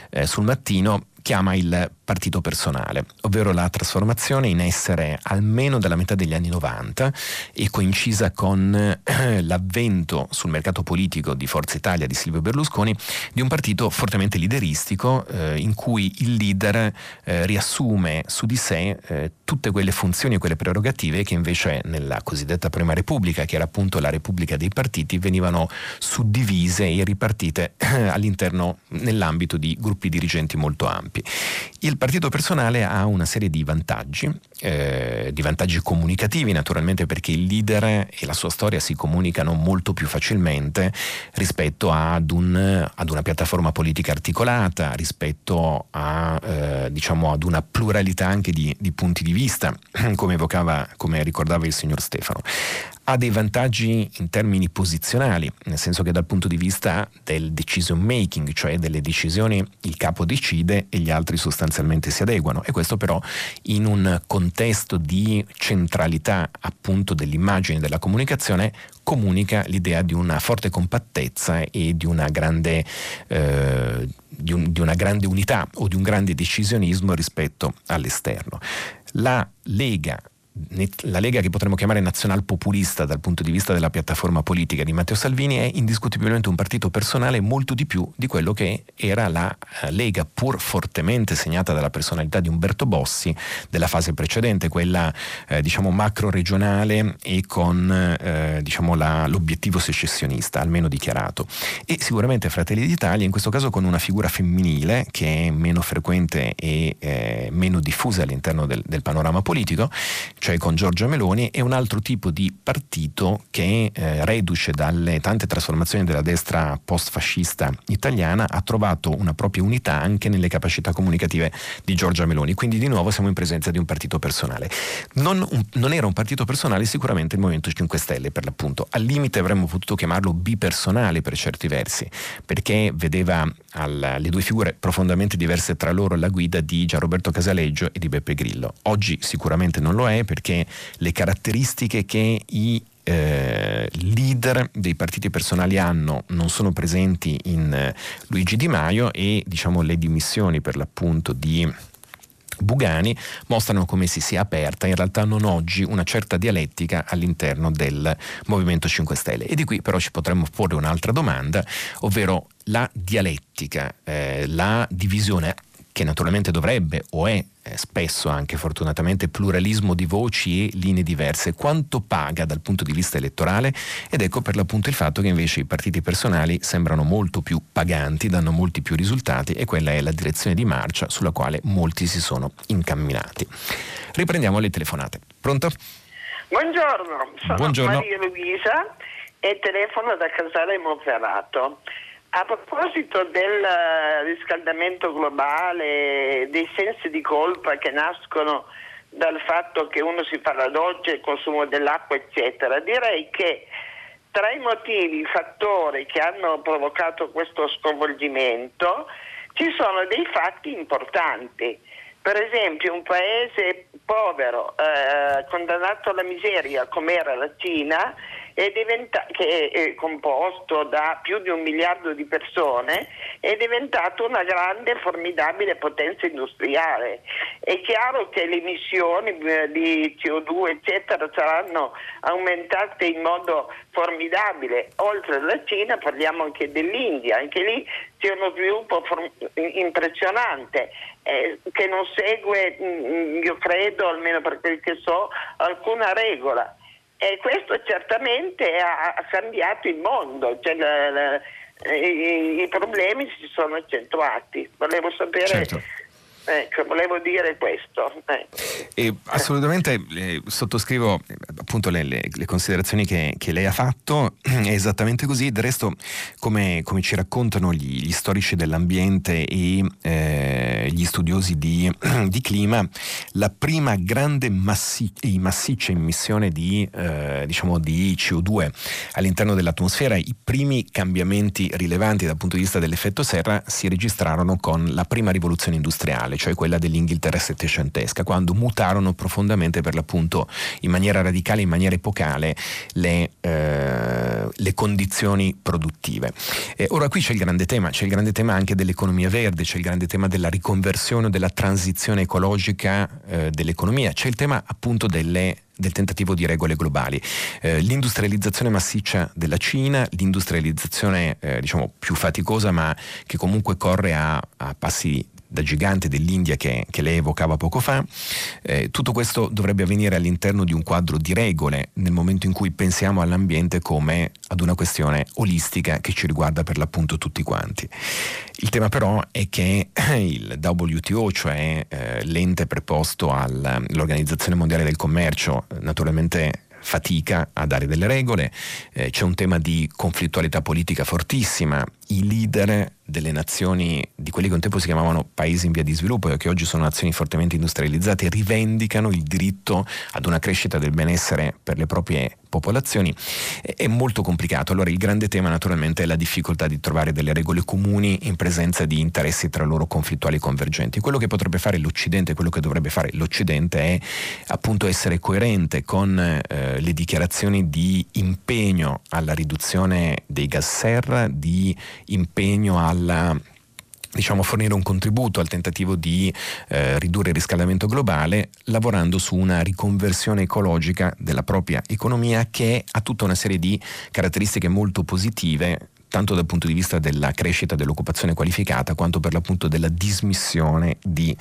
eh, sul mattino, chiama il partito personale, ovvero la trasformazione in essere almeno dalla metà degli anni 90 e coincisa con eh, l'avvento sul mercato politico di Forza Italia di Silvio Berlusconi di un partito fortemente lideristico eh, in cui il leader eh, riassume su di sé eh, tutte quelle funzioni e quelle prerogative che invece nella cosiddetta Prima Repubblica, che era appunto la Repubblica dei partiti, venivano suddivise e ripartite all'interno nell'ambito di gruppi dirigenti molto ampi. Il il partito personale ha una serie di vantaggi, eh, di vantaggi comunicativi naturalmente perché il leader e la sua storia si comunicano molto più facilmente rispetto ad, un, ad una piattaforma politica articolata, rispetto a, eh, diciamo ad una pluralità anche di, di punti di vista, come evocava, come ricordava il signor Stefano ha dei vantaggi in termini posizionali, nel senso che dal punto di vista del decision making, cioè delle decisioni, il capo decide e gli altri sostanzialmente si adeguano e questo però in un contesto di centralità appunto dell'immagine della comunicazione comunica l'idea di una forte compattezza e di una grande, eh, di un, di una grande unità o di un grande decisionismo rispetto all'esterno. La Lega la Lega che potremmo chiamare nazional-populista dal punto di vista della piattaforma politica di Matteo Salvini è indiscutibilmente un partito personale molto di più di quello che era la eh, Lega, pur fortemente segnata dalla personalità di Umberto Bossi della fase precedente, quella eh, diciamo macro-regionale e con eh, diciamo la, l'obiettivo secessionista, almeno dichiarato. E sicuramente Fratelli d'Italia, in questo caso con una figura femminile che è meno frequente e eh, meno diffusa all'interno del, del panorama politico, cioè con Giorgia Meloni, è un altro tipo di partito che eh, reduce dalle tante trasformazioni della destra post-fascista italiana ha trovato una propria unità anche nelle capacità comunicative di Giorgia Meloni. Quindi di nuovo siamo in presenza di un partito personale. Non, un, non era un partito personale sicuramente il Movimento 5 Stelle per l'appunto. Al limite avremmo potuto chiamarlo bipersonale per certi versi, perché vedeva al, le due figure profondamente diverse tra loro alla guida di Gianroberto Casaleggio e di Beppe Grillo. Oggi sicuramente non lo è perché le caratteristiche che i eh, leader dei partiti personali hanno non sono presenti in eh, Luigi Di Maio e diciamo le dimissioni per l'appunto di Bugani mostrano come si sia aperta in realtà non oggi una certa dialettica all'interno del Movimento 5 Stelle. E di qui però ci potremmo porre un'altra domanda, ovvero la dialettica, eh, la divisione che naturalmente dovrebbe o è eh, spesso anche fortunatamente pluralismo di voci e linee diverse, quanto paga dal punto di vista elettorale ed ecco per l'appunto il fatto che invece i partiti personali sembrano molto più paganti, danno molti più risultati e quella è la direzione di marcia sulla quale molti si sono incamminati. Riprendiamo le telefonate. Pronto? Buongiorno, sono Buongiorno. Maria Luisa e telefono da Casale Monferrato. A proposito del riscaldamento globale, dei sensi di colpa che nascono dal fatto che uno si fa la doccia, il consumo dell'acqua, eccetera, direi che tra i motivi, i fattori che hanno provocato questo sconvolgimento ci sono dei fatti importanti. Per esempio un paese povero, eh, condannato alla miseria come era la Cina, diventa- che è composto da più di un miliardo di persone, è diventato una grande, formidabile potenza industriale. È chiaro che le emissioni eh, di CO2 eccetera saranno aumentate in modo formidabile. Oltre alla Cina parliamo anche dell'India, anche lì c'è uno sviluppo form- impressionante eh, che non segue, mh, mm, io credo, almeno per quel che so, alcuna regola. E questo certamente ha, ha cambiato il mondo, cioè, la, la, i, i, problemi si sono accentuati. Volevo sapere certo. Ecco, volevo dire questo. Eh. assolutamente eh, sottoscrivo appunto le, le, le considerazioni che, che, lei ha fatto, è esattamente così, del resto come, come ci raccontano gli, gli, storici dell'ambiente e eh, gli studiosi di, di, clima, la prima grande massi, massiccia emissione di, eh, diciamo di CO2 all'interno dell'atmosfera, i primi cambiamenti rilevanti dal punto di vista dell'effetto serra si registrarono con la prima rivoluzione industriale cioè quella dell'Inghilterra settecentesca, quando mutarono profondamente per l'appunto in maniera radicale, in maniera epocale le, eh, le condizioni produttive. E ora qui c'è il grande tema, c'è il grande tema anche dell'economia verde, c'è il grande tema della riconversione, della transizione ecologica eh, dell'economia, c'è il tema appunto delle del tentativo di regole globali. Eh, l'industrializzazione massiccia della Cina, l'industrializzazione eh, diciamo più faticosa ma che comunque corre a, a passi da gigante dell'India che, che lei evocava poco fa. Eh, tutto questo dovrebbe avvenire all'interno di un quadro di regole nel momento in cui pensiamo all'ambiente come ad una questione olistica che ci riguarda per l'appunto tutti quanti. Il tema però è che il WTO, cioè eh, l'ente preposto all'Organizzazione Mondiale del Commercio, naturalmente fatica a dare delle regole, eh, c'è un tema di conflittualità politica fortissima, i leader delle nazioni, di quelli che un tempo si chiamavano paesi in via di sviluppo e che oggi sono nazioni fortemente industrializzate, rivendicano il diritto ad una crescita del benessere per le proprie popolazioni. È molto complicato. Allora il grande tema naturalmente è la difficoltà di trovare delle regole comuni in presenza di interessi tra loro conflittuali e convergenti. Quello che potrebbe fare l'Occidente, quello che dovrebbe fare l'Occidente è appunto essere coerente con eh, le dichiarazioni di impegno alla riduzione dei gas serra, di impegno alla diciamo, fornire un contributo al tentativo di eh, ridurre il riscaldamento globale lavorando su una riconversione ecologica della propria economia che ha tutta una serie di caratteristiche molto positive tanto dal punto di vista della crescita dell'occupazione qualificata quanto per l'appunto della dismissione di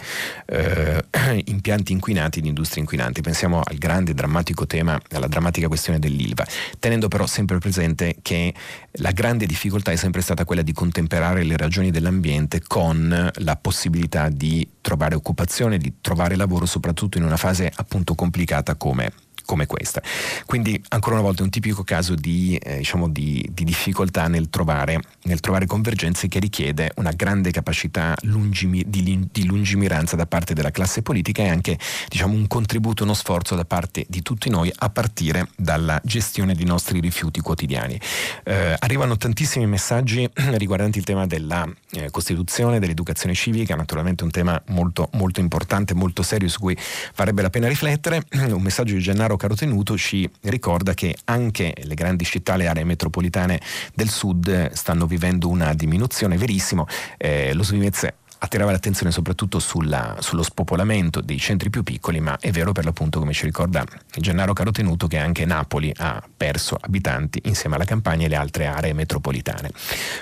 eh, impianti inquinati, di industrie inquinanti. Pensiamo al grande drammatico tema, alla drammatica questione dell'ILVA, tenendo però sempre presente che la grande difficoltà è sempre stata quella di contemperare le ragioni dell'ambiente con la possibilità di trovare occupazione, di trovare lavoro, soprattutto in una fase appunto complicata come come questa. Quindi ancora una volta è un tipico caso di, eh, diciamo di, di difficoltà nel trovare, nel trovare, convergenze che richiede una grande capacità lungimi, di, di, lungimiranza da parte della classe politica e anche diciamo, un contributo, uno sforzo da parte di tutti noi a partire dalla gestione dei nostri rifiuti quotidiani. Eh, arrivano tantissimi messaggi riguardanti il tema della eh, Costituzione, dell'educazione civica, naturalmente un tema molto, molto importante, molto serio su cui farebbe la pena riflettere. Un messaggio di Gennaro Caro Carotenuto ci ricorda che anche le grandi città, le aree metropolitane del sud stanno vivendo una diminuzione, verissimo. Eh, lo Svimez attirava l'attenzione soprattutto sulla, sullo spopolamento dei centri più piccoli, ma è vero per l'appunto, come ci ricorda Gennaro Carotenuto, che anche Napoli ha perso abitanti insieme alla campagna e le altre aree metropolitane.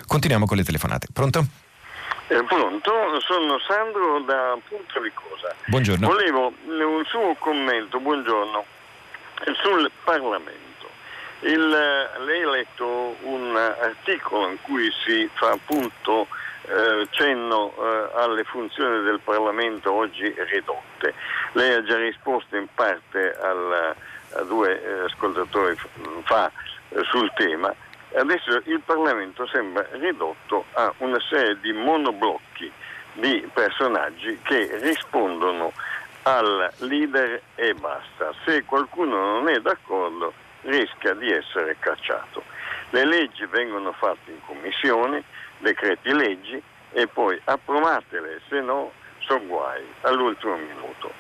Continuiamo con le telefonate. Pronto? Eh, pronto, sono Sandro da Punta Vicosa. Buongiorno. Volevo un suo commento, buongiorno sul Parlamento. Il, lei ha letto un articolo in cui si fa appunto eh, cenno eh, alle funzioni del Parlamento oggi ridotte. Lei ha già risposto in parte al, a due eh, ascoltatori fa eh, sul tema. Adesso il Parlamento sembra ridotto a una serie di monoblocchi di personaggi che rispondono al leader e basta. Se qualcuno non è d'accordo rischia di essere cacciato. Le leggi vengono fatte in commissioni, decreti leggi e poi approvatele, se no sono guai all'ultimo minuto.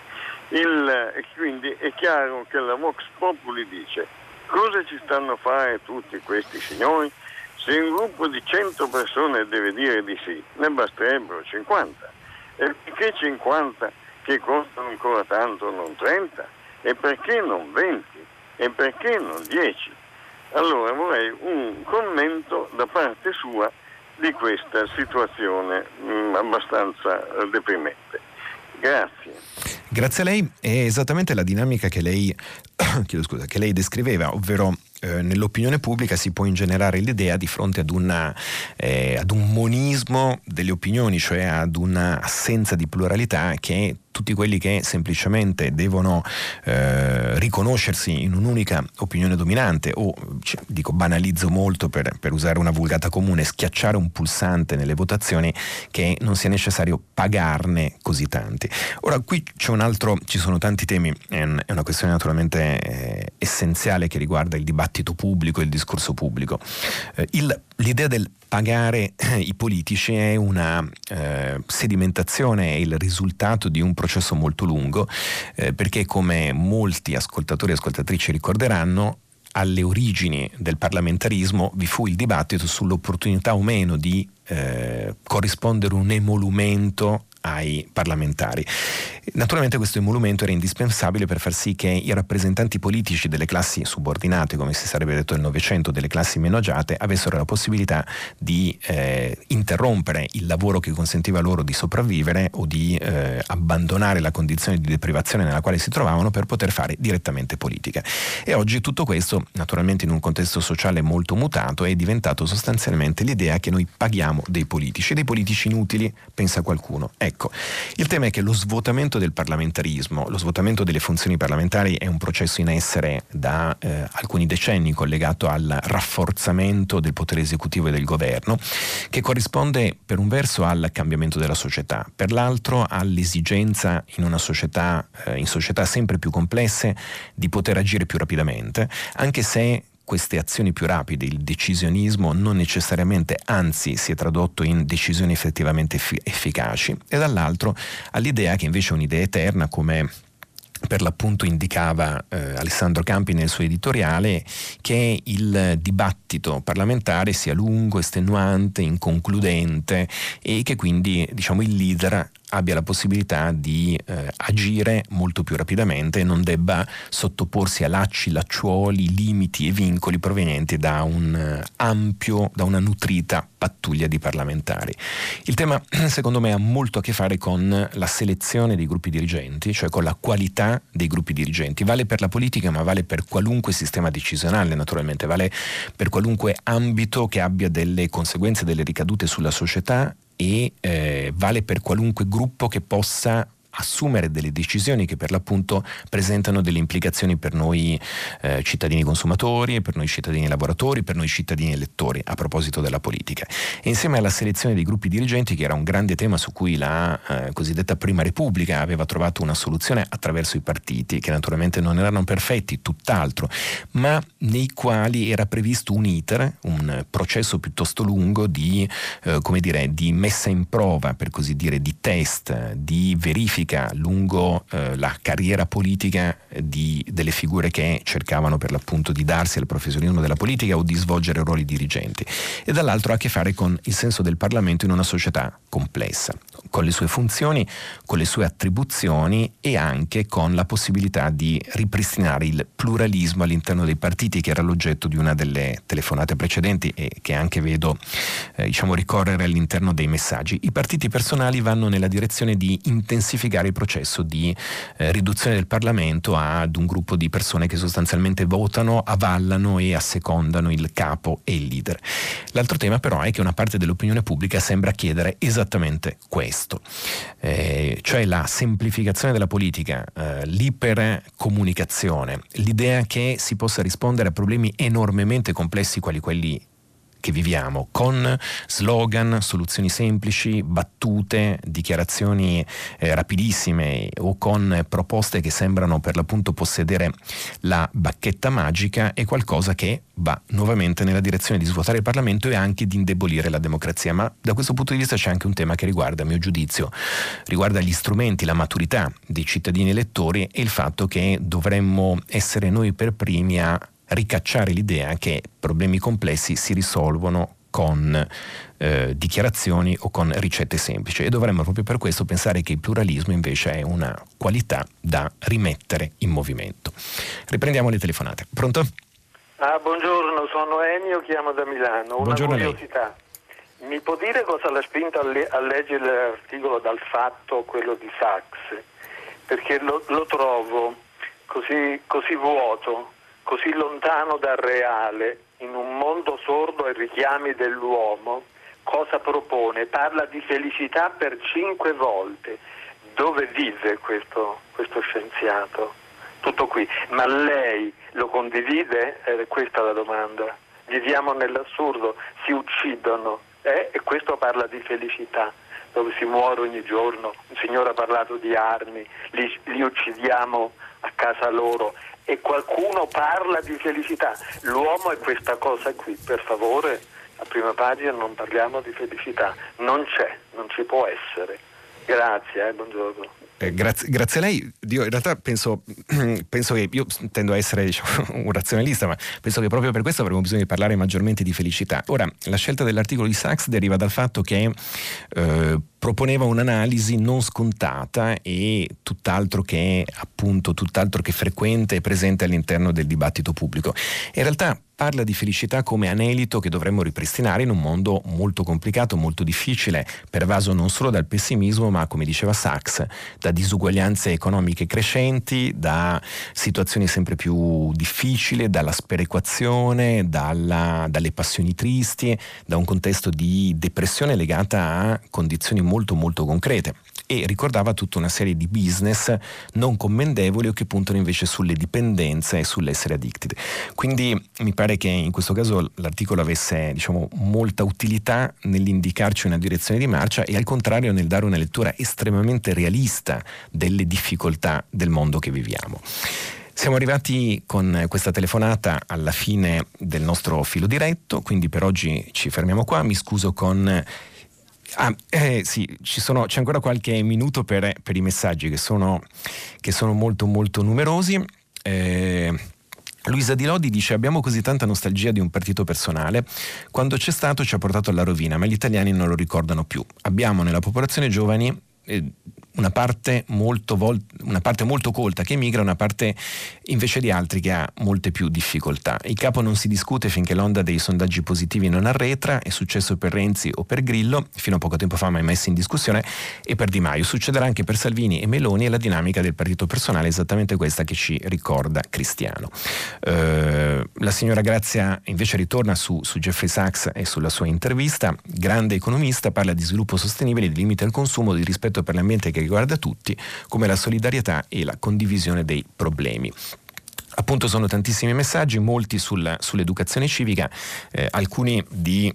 Il, quindi è chiaro che la Vox Populi dice cosa ci stanno a fare tutti questi signori? Se un gruppo di 100 persone deve dire di sì, ne basterebbero 50. E perché 50? Che costano ancora tanto, non 30? E perché non 20? E perché non 10? Allora vorrei un commento da parte sua di questa situazione mh, mm, abbastanza eh, deprimente. Grazie. Grazie a lei. È esattamente la dinamica che lei, scusa, che lei descriveva, ovvero eh, nell'opinione pubblica si può ingenerare l'idea di fronte ad, una, eh, ad un monismo delle opinioni, cioè ad un'assenza di pluralità che tutti quelli che semplicemente devono eh, riconoscersi in un'unica opinione dominante o, cioè, dico banalizzo molto per, per, usare una vulgata comune, schiacciare un pulsante nelle votazioni che non sia necessario pagarne così tanti. Ora qui c'è un altro, ci sono tanti temi, è, un, è una questione naturalmente eh, essenziale che riguarda il dibattito pubblico e il discorso pubblico. Eh, il, l'idea del pagare i politici è una eh, sedimentazione, è il risultato di un processo molto lungo, eh, perché come molti ascoltatori e ascoltatrici ricorderanno, alle origini del parlamentarismo vi fu il dibattito sull'opportunità o meno di eh, corrispondere un emolumento ai parlamentari. Naturalmente questo emolumento era indispensabile per far sì che i rappresentanti politici delle classi subordinate, come si sarebbe detto nel Novecento, delle classi meno agiate, avessero la possibilità di eh, interrompere il lavoro che consentiva loro di sopravvivere o di eh, abbandonare la condizione di deprivazione nella quale si trovavano per poter fare direttamente politica. E oggi tutto questo, naturalmente in un contesto sociale molto mutato, è diventato sostanzialmente l'idea che noi paghiamo dei politici, dei politici inutili, pensa qualcuno. Ecco, Ecco, il tema è che lo svuotamento del parlamentarismo, lo svuotamento delle funzioni parlamentari è un processo in essere da eh, alcuni decenni collegato al rafforzamento del potere esecutivo e del governo, che corrisponde per un verso al cambiamento della società, per l'altro all'esigenza in una società, eh, in società sempre più complesse, di poter agire più rapidamente, anche se queste azioni più rapide, il decisionismo non necessariamente, anzi si è tradotto in decisioni effettivamente efficaci, e dall'altro all'idea che invece è un'idea eterna come per l'appunto indicava eh, Alessandro Campi nel suo editoriale che il dibattito parlamentare sia lungo, estenuante, inconcludente e che quindi diciamo, il leader abbia la possibilità di eh, agire molto più rapidamente e non debba sottoporsi a lacci, lacciuoli, limiti e vincoli provenienti da un eh, ampio, da una nutrita pattuglia di parlamentari. Il tema secondo me ha molto a che fare con la selezione dei gruppi dirigenti, cioè con la qualità dei gruppi dirigenti. Vale per la politica ma vale per qualunque sistema decisionale naturalmente, vale per qualunque ambito che abbia delle conseguenze, delle ricadute sulla società e eh, vale per qualunque gruppo che possa assumere delle decisioni che per l'appunto presentano delle implicazioni per noi eh, cittadini consumatori, per noi cittadini lavoratori, per noi cittadini elettori a proposito della politica. E insieme alla selezione dei gruppi dirigenti, che era un grande tema su cui la eh, cosiddetta Prima Repubblica aveva trovato una soluzione attraverso i partiti, che naturalmente non erano perfetti, tutt'altro, ma nei quali era previsto un iter, un processo piuttosto lungo di, eh, dire, di messa in prova, per così dire, di test, di verifica politica, lungo eh, la carriera politica di, delle figure che cercavano per l'appunto di darsi al professionismo della politica o di svolgere ruoli dirigenti e dall'altro ha a che fare con il senso del Parlamento in una società complessa, con le sue funzioni, con le sue attribuzioni e anche con la possibilità di ripristinare il pluralismo all'interno dei partiti che era l'oggetto di una delle telefonate precedenti e che anche vedo eh, diciamo, ricorrere all'interno dei messaggi. I partiti personali vanno nella direzione di intensificare spiegare il processo di eh, riduzione del Parlamento ad un gruppo di persone che sostanzialmente votano, avallano e assecondano il capo e il leader. L'altro tema però è che una parte dell'opinione pubblica sembra chiedere esattamente questo, eh, cioè la semplificazione della politica, eh, l'ipercomunicazione, l'idea che si possa rispondere a problemi enormemente complessi quali quelli che viviamo, con slogan, soluzioni semplici, battute, dichiarazioni eh, rapidissime o con proposte che sembrano per l'appunto possedere la bacchetta magica, è qualcosa che va nuovamente nella direzione di svuotare il Parlamento e anche di indebolire la democrazia. Ma da questo punto di vista c'è anche un tema che riguarda, a mio giudizio, riguarda gli strumenti, la maturità dei cittadini elettori e il fatto che dovremmo essere noi per primi a ricacciare l'idea che problemi complessi si risolvono con eh, dichiarazioni o con ricette semplici e dovremmo proprio per questo pensare che il pluralismo invece è una qualità da rimettere in movimento. Riprendiamo le telefonate. Pronto? Ah, buongiorno, sono Ennio, chiamo da Milano. Una buongiorno curiosità. Mi può dire cosa l'ha spinto a, le- a leggere l'articolo dal fatto, quello di Sachs? Perché lo, lo trovo così, così vuoto così lontano dal reale, in un mondo sordo ai richiami dell'uomo, cosa propone? Parla di felicità per cinque volte. Dove vive questo, questo scienziato? Tutto qui. Ma lei lo condivide? Eh, questa è la domanda. Viviamo nell'assurdo, si uccidono eh? e questo parla di felicità dove si muore ogni giorno. Un signore ha parlato di armi, li, li uccidiamo a casa loro e qualcuno parla di felicità. L'uomo è questa cosa qui, per favore, a prima pagina non parliamo di felicità, non c'è, non ci può essere. Grazie, eh, buongiorno. Eh, grazie, grazie, a lei. Io in realtà penso, penso, che io tendo a essere diciamo, un razionalista, ma penso che proprio per questo avremo bisogno di parlare maggiormente di felicità. Ora, la scelta dell'articolo di Sachs deriva dal fatto che eh, proponeva un'analisi non scontata e tutt'altro che appunto tutt'altro che frequente e presente all'interno del dibattito pubblico. In realtà parla di felicità come anelito che dovremmo ripristinare in un mondo molto complicato, molto difficile, pervaso non solo dal pessimismo, ma come diceva Sachs, da disuguaglianze economiche crescenti, da situazioni sempre più difficili, dalla sperequazione, dalla, dalle passioni tristi, da un contesto di depressione legata a condizioni molto molto concrete e ricordava tutta una serie di business non commendevoli o che puntano invece sulle dipendenze e sull'essere addicted. Quindi mi pare che in questo caso l'articolo avesse diciamo, molta utilità nell'indicarci una direzione di marcia e al contrario nel dare una lettura estremamente realista delle difficoltà del mondo che viviamo. Siamo arrivati con questa telefonata alla fine del nostro filo diretto, quindi per oggi ci fermiamo qua. Mi scuso con Ah, eh, sì, sono, c'è ancora qualche minuto per, per i messaggi che sono, che sono, molto molto numerosi. Eh, Luisa Di Lodi dice abbiamo così tanta nostalgia di un partito personale, quando c'è stato ci ha portato alla rovina, ma gli italiani non lo ricordano più. Abbiamo nella popolazione giovani eh, una parte, molto vol- una parte molto colta che emigra, una parte invece di altri che ha molte più difficoltà. Il capo non si discute finché l'onda dei sondaggi positivi non arretra, è successo per Renzi o per Grillo, fino a poco tempo fa mai messo in discussione, e per Di Maio. Succederà anche per Salvini e Meloni e la dinamica del partito personale è esattamente questa che ci ricorda Cristiano. Eh, la signora Grazia invece ritorna su, su Jeffrey Sachs e sulla sua intervista, grande economista, parla di sviluppo sostenibile, di limite al consumo, di rispetto per l'ambiente che riguarda tutti, come la solidarietà e la condivisione dei problemi. Appunto sono tantissimi messaggi, molti sul, sull'educazione civica, eh, alcuni di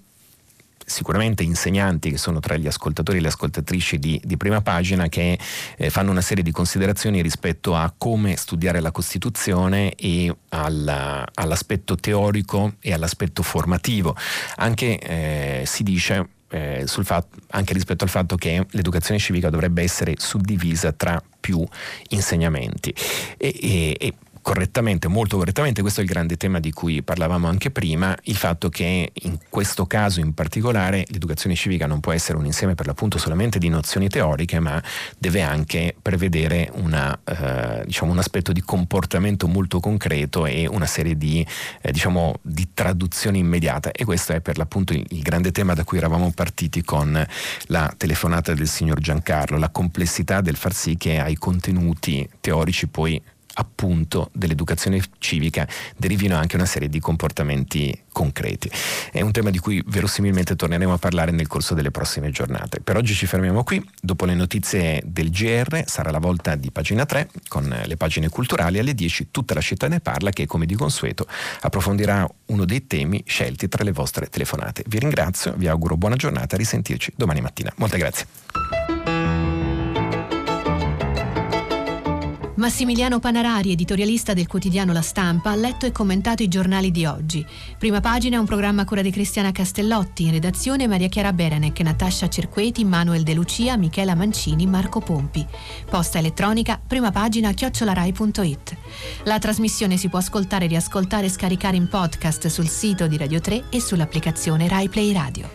sicuramente insegnanti che sono tra gli ascoltatori e le ascoltatrici di, di prima pagina che eh, fanno una serie di considerazioni rispetto a come studiare la Costituzione e alla, all'aspetto teorico e all'aspetto formativo. Anche eh, si dice eh, fatto, anche rispetto al fatto che l'educazione civica dovrebbe essere suddivisa tra più insegnamenti. E, e, e correttamente, molto correttamente, questo è il grande tema di cui parlavamo anche prima, il fatto che in questo caso in particolare l'educazione civica non può essere un insieme per l'appunto solamente di nozioni teoriche, ma deve anche prevedere una, eh, diciamo, un aspetto di comportamento molto concreto e una serie di, eh, diciamo, di traduzione immediata. E questo è per l'appunto il, il grande tema da cui eravamo partiti con la telefonata del signor Giancarlo, la complessità del far sì che ai contenuti teorici poi appunto dell'educazione civica derivino anche una serie di comportamenti concreti. È un tema di cui verosimilmente torneremo a parlare nel corso delle prossime giornate. Per oggi ci fermiamo qui, dopo le notizie del GR sarà la volta di pagina 3 con le pagine culturali alle 10 tutta la città ne parla che come di consueto approfondirà uno dei temi scelti tra le vostre telefonate. Vi ringrazio, vi auguro buona giornata, risentirci domani mattina. Molte grazie. Massimiliano Panarari, editorialista del quotidiano La Stampa, ha letto e commentato i giornali di oggi. Prima pagina un programma a cura di Cristiana Castellotti, in redazione Maria Chiara Berenec, Natascia Cerqueti, Manuel De Lucia, Michela Mancini, Marco Pompi. Posta elettronica, prima pagina chiocciolarai.it. La trasmissione si può ascoltare, riascoltare e scaricare in podcast sul sito di Radio 3 e sull'applicazione Rai Play Radio.